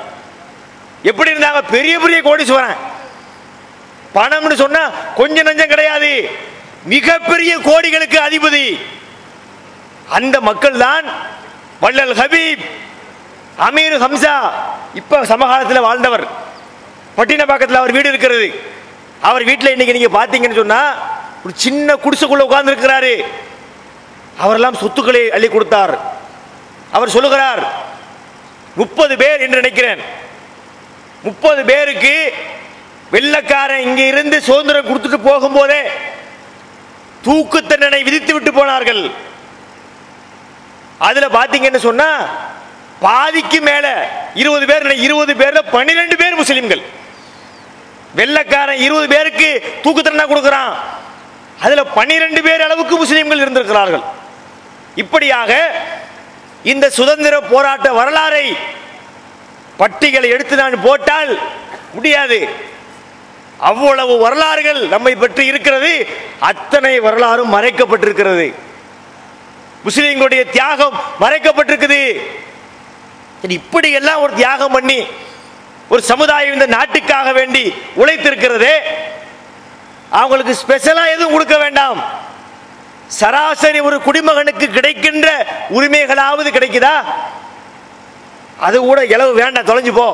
எப்படி இருந்தாங்க பெரிய பெரிய கோடீஸ்வரன்? பணம்னு சொன்னா கொஞ்சம் நஞ்சம் கிடையாது. மிகப்பெரிய கோடிகளுக்கு அதிபதி. அந்த மக்கள் தான் வள்ளல் ஹபீப் அமீர் ஹம்சா. இப்ப சமகாலத்தில் வாழ்ந்தவர். பட்டினப்பாக்கத்தில் அவர் வீடு இருக்கிறது. அவர் வீட்டில் இன்னைக்கு நீங்க பாத்தீங்கன்னு சொன்னா ஒரு சின்ன குடிசுக்குள்ள உட்கார்ந்து இருக்கிறாரு அவரெல்லாம் சொத்துக்களை அள்ளி கொடுத்தார். அவர் சொல்லுகிறார் முப்பது பேர் என்று நினைக்கிறேன். முப்பது பேருக்கு வெள்ளக்காரன் இங்கே இருந்து சுதந்திரம் கொடுத்துட்டு போகும்போதே தூக்கு தண்டனை விதித்து விட்டு போனார்கள். அதுல பார்த்தீங்கன்னு சொன்னா பாதிக்கு மேல இருபது பேர் இருபது பேர்ல பன்னிரெண்டு பேர் முஸ்லிம்கள். வெள்ளக்காரன் இருபது பேருக்கு தூக்கு தண்டனை கொடுக்கிறான். அதுல பன்னிரெண்டு பேர் அளவுக்கு முஸ்லிம்கள் இருந்திருக்கிறார்கள். இப்படியாக இந்த சுதந்திர போராட்ட வரலாறை பட்டிகளை எடுத்து நான் போட்டால் முடியாது. அவ்வளவு வரலாறுகள் நம்மை பற்றி இருக்கிறது. அத்தனை வரலாறும் மறைக்கப்பட்டிருக்கிறது. முஸ்லீம்களுடைய தியாகம் மறைக்கப்பட்டிருக்குது. இப்படி எல்லாம் ஒரு தியாகம் பண்ணி ஒரு சமுதாயம் இந்த நாட்டுக்காக வேண்டி உழைத்திருக்கிறதே அவங்களுக்கு ஸ்பெஷலா எதுவும் கொடுக்க வேண்டாம். சராசரி ஒரு குடிமகனுக்கு கிடைக்கின்ற உரிமைகளாவது கிடைக்குதா? அது கூட இளவு வேண்டாம் தொலைஞ்சு போ.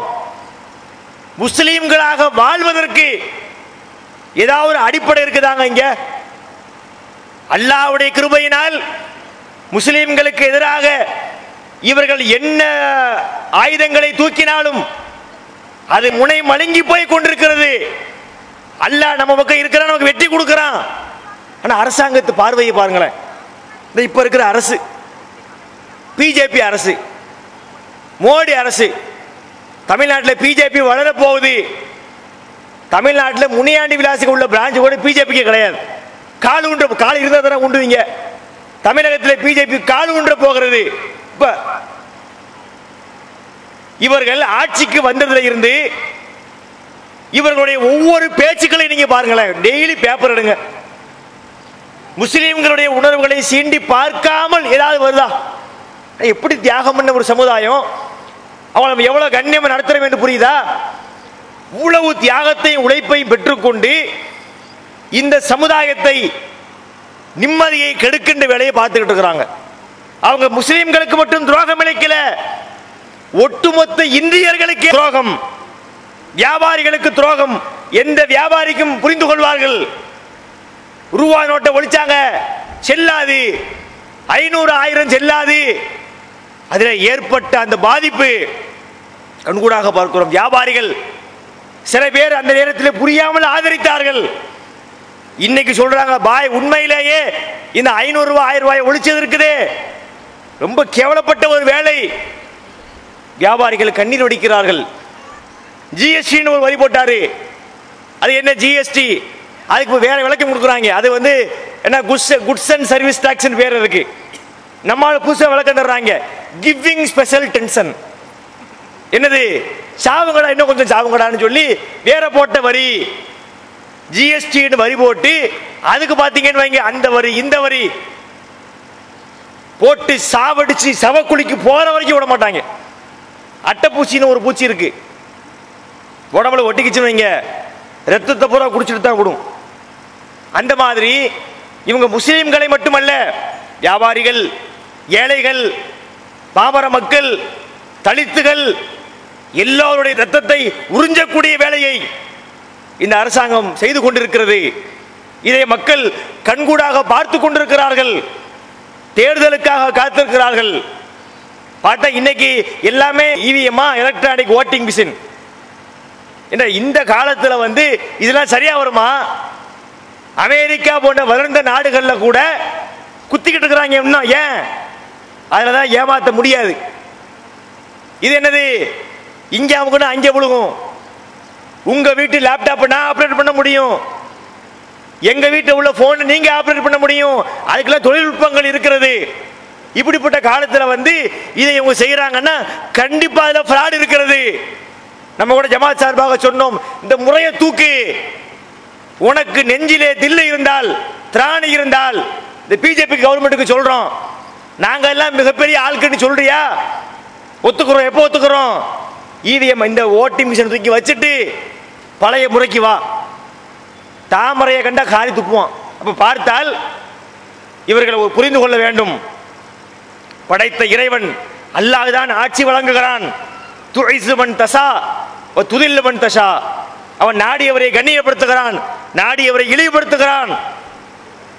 முஸ்லீம்களாக வாழ்வதற்கு ஏதாவது ஒரு அடிப்படை இருக்குதாங்க இங்க? அல்லாஹ்வுடைய கிருபையினால் முஸ்லீம்களுக்கு எதிராக இவர்கள் என்ன ஆயுதங்களை தூக்கினாலும் அது முனை மழுங்கி போய் கொண்டிருக்கிறது. அல்லாஹ் நம்ம பக்கம் இருக்கிறான் நமக்கு வெற்றி கொடுக்கிறான். ஆனா அரசாங்கத்து பார்வையை பாருங்களேன். இந்த இப்ப இருக்கிற அரசு பிஜேபி அரசு மோடி அரசு. தமிழ்நாட்டில் பிஜேபி வளர போகுது தமிழ்நாட்டில் முனியாண்டி விலாசுக்கு உள்ள பிரான்ச் கூட பிஜேபிக்கு கிடையாது. கால் உண்டு கால் இருந்தால் தானே உண்டுவீங்க தமிழகத்தில் பிஜேபி கால் ஊன்ற போகிறது. இப்ப இவர்கள் ஆட்சிக்கு வந்ததுல இருந்து இவர்களுடைய ஒவ்வொரு பேச்சுக்களை நீங்க பாருங்களேன். டெய்லி பேப்பர் எடுங்க. முஸ்லிம்களுடைய உணர்வுகளை சீண்டி பார்க்காமல் ஏதாவது வருதா? எப்படி தியாகம் பண்ண ஒரு சமுதாயம்? அவளை நம்ம எவ்வளவு கண்ணியம் நடத்துறோம் என்று புரியுதா? இவ்வளவு தியாகத்தையும் உழைப்பையும் பெற்றுக்கொண்டு இந்த சமுதாயத்தை நிம்மதியை கெடுக்கின்ற வேலையை பார்த்துக்கிட்டு இருக்கிறாங்க. அவங்க முஸ்லீம்களுக்கு மட்டும் துரோகம் இழைக்கல ஒட்டுமொத்த இந்தியர்களுக்கு துரோகம். வியாபாரிகளுக்கு துரோகம். எந்த வியாபாரிக்கும் புரிந்து கொள்வார்கள். ரூபா நோட்டை ஒழிச்சாங்க. செல்லாது. ஐநூறு ஆயிரம் செல்லாது. அதில் ஏற்பட்ட அந்த பாதிப்பு. கண்கூடாக பார்க்கிறோம். வியாபாரிகள் சில பேர் அந்த நேரத்தில் புரியாமல் ஆதரித்தார்கள். இன்னைக்கு சொல்றாங்க பாய் உண்மையிலேயே இந்த ஐநூறு ரூபாய் ஆயிரம் ரூபாய் ஒழிச்சது இருக்குது. ரொம்ப கேவலப்பட்ட ஒரு வேலை. வியாபாரிகள் கண்ணீர் வடிக்கிறார்கள். ஜிஎஸ்டின்னு ஒரு வரி போட்டாரு. அது என்ன ஜிஎஸ்டி அதுக்கு வேற விளக்கம் கொடுக்குறாங்க. அது வந்து என்ன goods goods and service tax பேர் இருக்கு. நம்மால புதுசாக விளக்கம் தர்றாங்க. கிவிங் ஸ்பெஷல் டென்ஷன் என்னது? சாவுங்கடா இன்னும் கொஞ்சம் சாவுங்கடான்னு சொல்லி வேற போட்ட வரி ஜிஎஸ்டின்னு வரி போட்டு அதுக்கு பார்த்தீங்கன்னு வைங்க அந்த வரி இந்த வரி. போட்டு சாவடிச்சு சவக்குழிக்கு போற வரைக்கும் விட மாட்டாங்க. அட்டைப்பூச்சின்னு ஒரு பூச்சி இருக்கு. உடம்புல ஒட்டிக்கிச்சுன்னு வைங்க. ரத்தத்தை பூரா குடிச்சிட்டு தான் விடும். அந்த மாதிரி இவங்க முஸ்லீம்களை மட்டுமல்ல வியாபாரிகள் ஏழைகள் பாமர மக்கள் தலித்துகள் எல்லோருடைய ரத்தத்தை உறிஞ்சக்கூடிய வேலையை இந்த அரசாங்கம் செய்து கொண்டிருக்கிறது. இதை மக்கள் கண்கூடாக பார்த்து கொண்டிருக்கிறார்கள். தேர்தலுக்காக காத்திருக்கிறார்கள். பார்த்தா இன்னைக்கு எல்லாமே இவிஎம்மா எலக்ட்ரானிக் ஓட்டிங் மிஷின் என்ற இந்த காலத்தில் வந்து இதெல்லாம் சரியா வருமா? அமெரிக்கா போன்ற வளர்ந்த நாடுகளில் கூட குத்திக்கிட்டு இருக்கிறாங்க இன்னும் ஏன்? அதில் தான் ஏமாற்ற முடியாது. இது என்னது? இங்கே அவங்க அங்கே விழுகும். உங்கள் வீட்டு லேப்டாப்பை நான் ஆப்ரேட் பண்ண முடியும். எங்கள் வீட்டில் உள்ள ஃபோனை நீங்கள் ஆப்ரேட் பண்ண முடியும். அதுக்கெல்லாம் தொழில்நுட்பங்கள் இருக்கிறது. இப்படிப்பட்ட காலத்தில் வந்து இதை இவங்க செய்கிறாங்கன்னா கண்டிப்பாக அதில் ஃப்ராட் இருக்கிறது. நம்ம கூட ஜமாத் சார்பாக சொன்னோம் இந்த முறையை தூக்கு. உனக்கு நெஞ்சிலே தில்லு இருந்தால் திராணி இருந்தால் இந்த பிஜேபி கவர்மெண்ட்டுக்கு சொல்கிறோம் நாங்கள் எல்லாம் மிகப்பெரிய ஆட்கள்னு சொல்றியா? ஒத்துக்கிறோம். எப்போ ஒத்துக்கிறோம்? இவிஎம் இந்த ஓட்டி மிஷின் தூக்கி வச்சுட்டு பழைய முறைக்கு வா. தாமரையை கண்டா காரி துப்புவான் அப்போ பார்த்தால் இவர்களை புரிந்து கொள்ள வேண்டும். படைத்த இறைவன் அல்லாஹ்தான் ஆட்சி வழங்குகிறான். துழைசுவன் தசா துதில்லவன் தசா அவன் நாடியவரை கண்ணியப்படுத்துகிறான் நாடியவரை இழிவுபடுத்துகிறான்.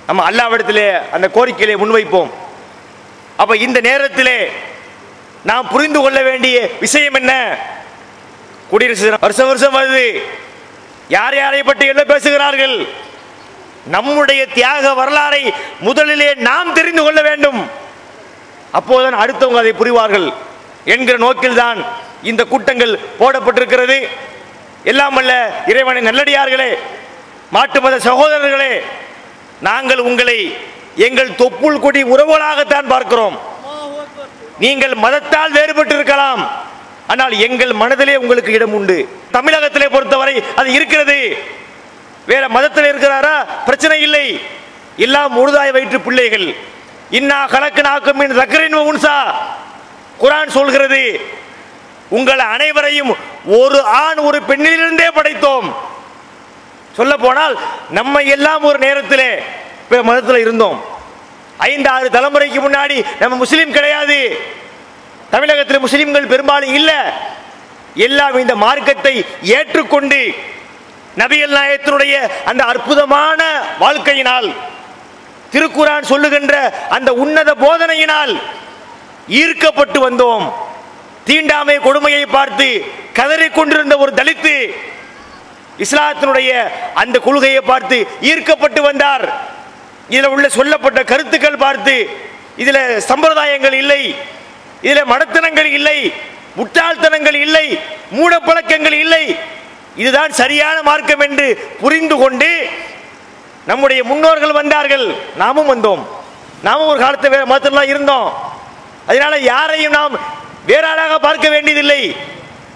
நம்ம அல்லாவிடத்திலே அந்த கோரிக்கையிலே முன்வைப்போம். அப்ப இந்த நேரத்திலே நாம் புரிந்து கொள்ள வேண்டிய விஷயம் என்ன? குடியரசு தினம். வருஷம் வருஷம் வருது. யார் யாரை பற்றி என்ன பேசுகிறார்கள்? நம்முடைய தியாக வரலாறை முதலிலே நாம் தெரிந்து கொள்ள வேண்டும். அப்போதுதான் அடுத்தவங்க அதை புரிவார்கள் என்கிற நோக்கில்தான் இந்த கூட்டங்கள் போடப்பட்டிருக்கிறது. எல்லாம் அல்ல இறைவனை நல்லடியார்களே மாட்டு மத சகோதரர்களே நாங்கள் உங்களை எங்கள் தொப்புள் கொடி உறவுகளாகத்தான் பார்க்கிறோம். நீங்கள் மதத்தால் வேறுபட்டு இருக்கலாம் ஆனால் எங்கள் மனதிலே உங்களுக்கு இடம் உண்டு. தமிழகத்திலே பொறுத்தவரை அது இருக்கிறது. வேற மதத்தில் இருக்கிறாரா? பிரச்சனை இல்லை. எல்லாம் முழுதாய் வயிற்று பிள்ளைகள். இன்னா கலக்கு நாக்கும் ரக்கரின் உன்சா. குரான் சொல்கிறது உங்கள் அனைவரையும் ஒரு ஆண் ஒரு பெண்ணிலிருந்தே படைத்தோம். சொல்ல போனால் நம்ம எல்லாம் ஒரு நேரத்திலே மதத்தில் இருந்தோம். ஐந்து ஆறு தலைமுறைக்கு முன்னாடி நம்ம முஸ்லீம் கிடையாது. தமிழகத்தில் முஸ்லிம்கள் பெரும்பாலும் இல்ல. எல்லாம் இந்த மார்க்கத்தை ஏற்றுக்கொண்டு நபிகள் நாயத்தினுடைய அந்த அற்புதமான வாழ்க்கையினால் திருக்குரான் சொல்லுகின்ற அந்த உன்னத போதனையினால் ஈர்க்கப்பட்டு வந்தோம். தீண்டாமை கொடுமையை பார்த்து கதறி கொண்டிருந்த ஒரு தலித்து இஸ்லாத்தினுடைய அந்த கொள்கையை பார்த்து ஈர்க்கப்பட்டு வந்தார். இதில் உள்ள சொல்லப்பட்ட கருத்துக்கள் பார்த்து இதில் சம்பிரதாயங்கள் இல்லை இதில் மடத்தனங்கள் இல்லை முட்டாள்தனங்கள் இல்லை மூடப்பழக்கங்கள் இல்லை. இதுதான் சரியான மார்க்கம் என்று புரிந்து கொண்டு நம்முடைய முன்னோர்கள் வந்தார்கள். நாமும் வந்தோம். நாமும் ஒரு காலத்து வேற மதத்திலாம் இருந்தோம். அதனால யாரையும் நாம் வேறாளாக பார்க்க வேண்டியதில்லை.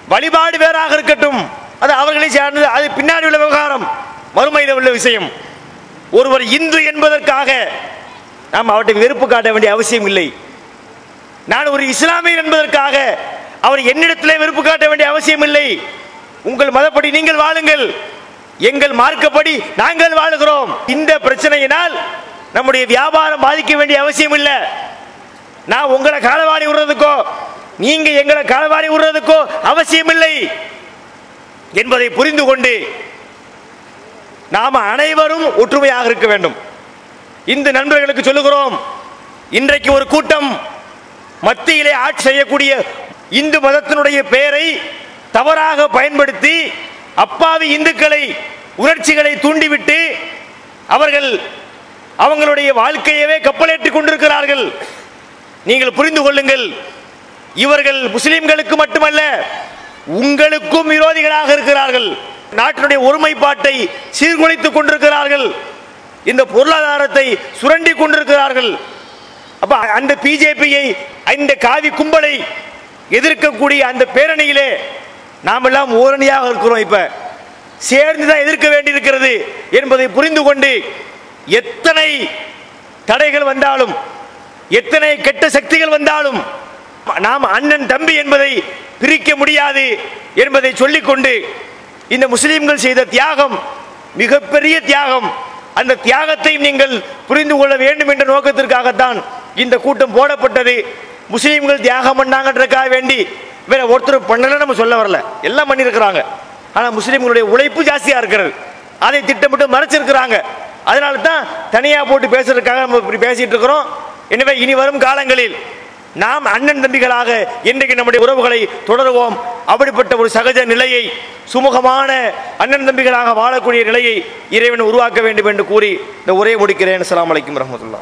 வழிபாடு வேறாக இருக்கட்டும். அது அவர்களை சார்ந்தது. அது பின்னாடி உள்ள விவகாரம். மறுமையில் உள்ள விஷயம். ஒருவர் இந்து என்பதற்காக நாம் அவற்றை வெறுப்பு காட்ட வேண்டிய அவசியம் இல்லை. நான் ஒரு இஸ்லாமியர் என்பதற்காக அவர் என்னிடத்திலே வெறுப்பு காட்ட வேண்டிய அவசியம் இல்லை. உங்கள் மதப்படி நீங்கள் வாழுங்கள். எங்கள் மார்க்கப்படி நாங்கள் வாழுகிறோம். இந்த பிரச்சனையினால் நம்முடைய வியாபாரம் பாதிக்க வேண்டிய அவசியம் இல்லை. நான் உங்களை காலவாரி விடுறதுக்கோ நீங்க எங்களை காலவாரி விடுறதுக்கோ அவசியம் இல்லை என்பதை புரிந்து கொண்டு நாம் அனைவரும் ஒற்றுமையாக இருக்க வேண்டும். இந்த நண்பர்களுக்கு சொல்லுகிறோம் இன்றைக்கு ஒரு கூட்டம் மத்தியிலே ஆட்சி செய்யக்கூடிய இந்து மதத்தினுடைய பெயரை தவறாக பயன்படுத்தி அப்பாவி இந்துக்களை உணர்ச்சிகளை தூண்டிவிட்டு அவர்கள் அவங்களுடைய வாழ்க்கையவே கப்பலேற்றி கொண்டிருக்கிறார்கள். நீங்கள் புரிந்து கொள்ளுங்கள் இவர்கள் முஸ்லிம்களுக்கு மட்டுமல்ல உங்களுக்கும் விரோதிகளாக இருக்கிறார்கள். நாட்டினுடைய ஒருமைப்பாட்டை சீர்குலைத்துக் கொண்டிருக்கிறார்கள். இந்த பொருளாதாரத்தை சுரண்டி கொண்டிருக்கிறார்கள். அப்ப அந்த பிஜேபியை இந்த காவி கும்பலை எதிர்க்கக்கூடிய அந்த பேரணியிலே நாம் எல்லாம் ஓரணியாக இருக்கிறோம் இப்ப. சேர்ந்து தான் எதிர்க்க வேண்டியிருக்கிறது என்பதை புரிந்து கொண்டு எத்தனை தடைகள் வந்தாலும் எத்தனை கெட்ட சக்திகள் வந்தாலும் நாம் அண்ணன் தம்பி என்பதை பிரிக்க முடியாது என்பதை சொல்லிக்கொண்டு இந்த முஸ்லீம்கள் செய்த தியாகம் மிகப்பெரிய தியாகம். அந்த தியாகத்தை நீங்கள் புரிந்து கொள்ள வேண்டும் என்ற நோக்கத்திற்காகத்தான் இந்த கூட்டம் போடப்பட்டது. முஸ்லீம்கள் தியாகம் பண்ணாங்கன்றக்காக வேண்டி வேற ஒருத்தர் பண்ணல நம்ம சொல்ல வரல. எல்லாம் பண்ணியிருக்கிறாங்க. ஆனால் முஸ்லீம்களுடைய உழைப்பு ஜாஸ்தியாக இருக்கிறது. அதை திட்டமிட்டு மறைச்சிருக்கிறாங்க. அதனால தான் தனியாக போட்டு பேசுறதுக்காக நம்ம இப்படி பேசிட்டு இருக்கிறோம். எனவே இனி வரும் காலங்களில் நாம் அண்ணன் தம்பிகளாக இன்றைக்கு நம்முடைய உறவுகளை தொடருவோம். அப்படிப்பட்ட ஒரு சகஜ நிலையை சுமூகமான அண்ணன் தம்பிகளாக வாழக்கூடிய நிலையை இறைவன் உருவாக்க வேண்டும் என்று கூறி இந்த உரையை முடிக்கிறேன். அலாம் அலைக்கும் ரஹமத்துல்லா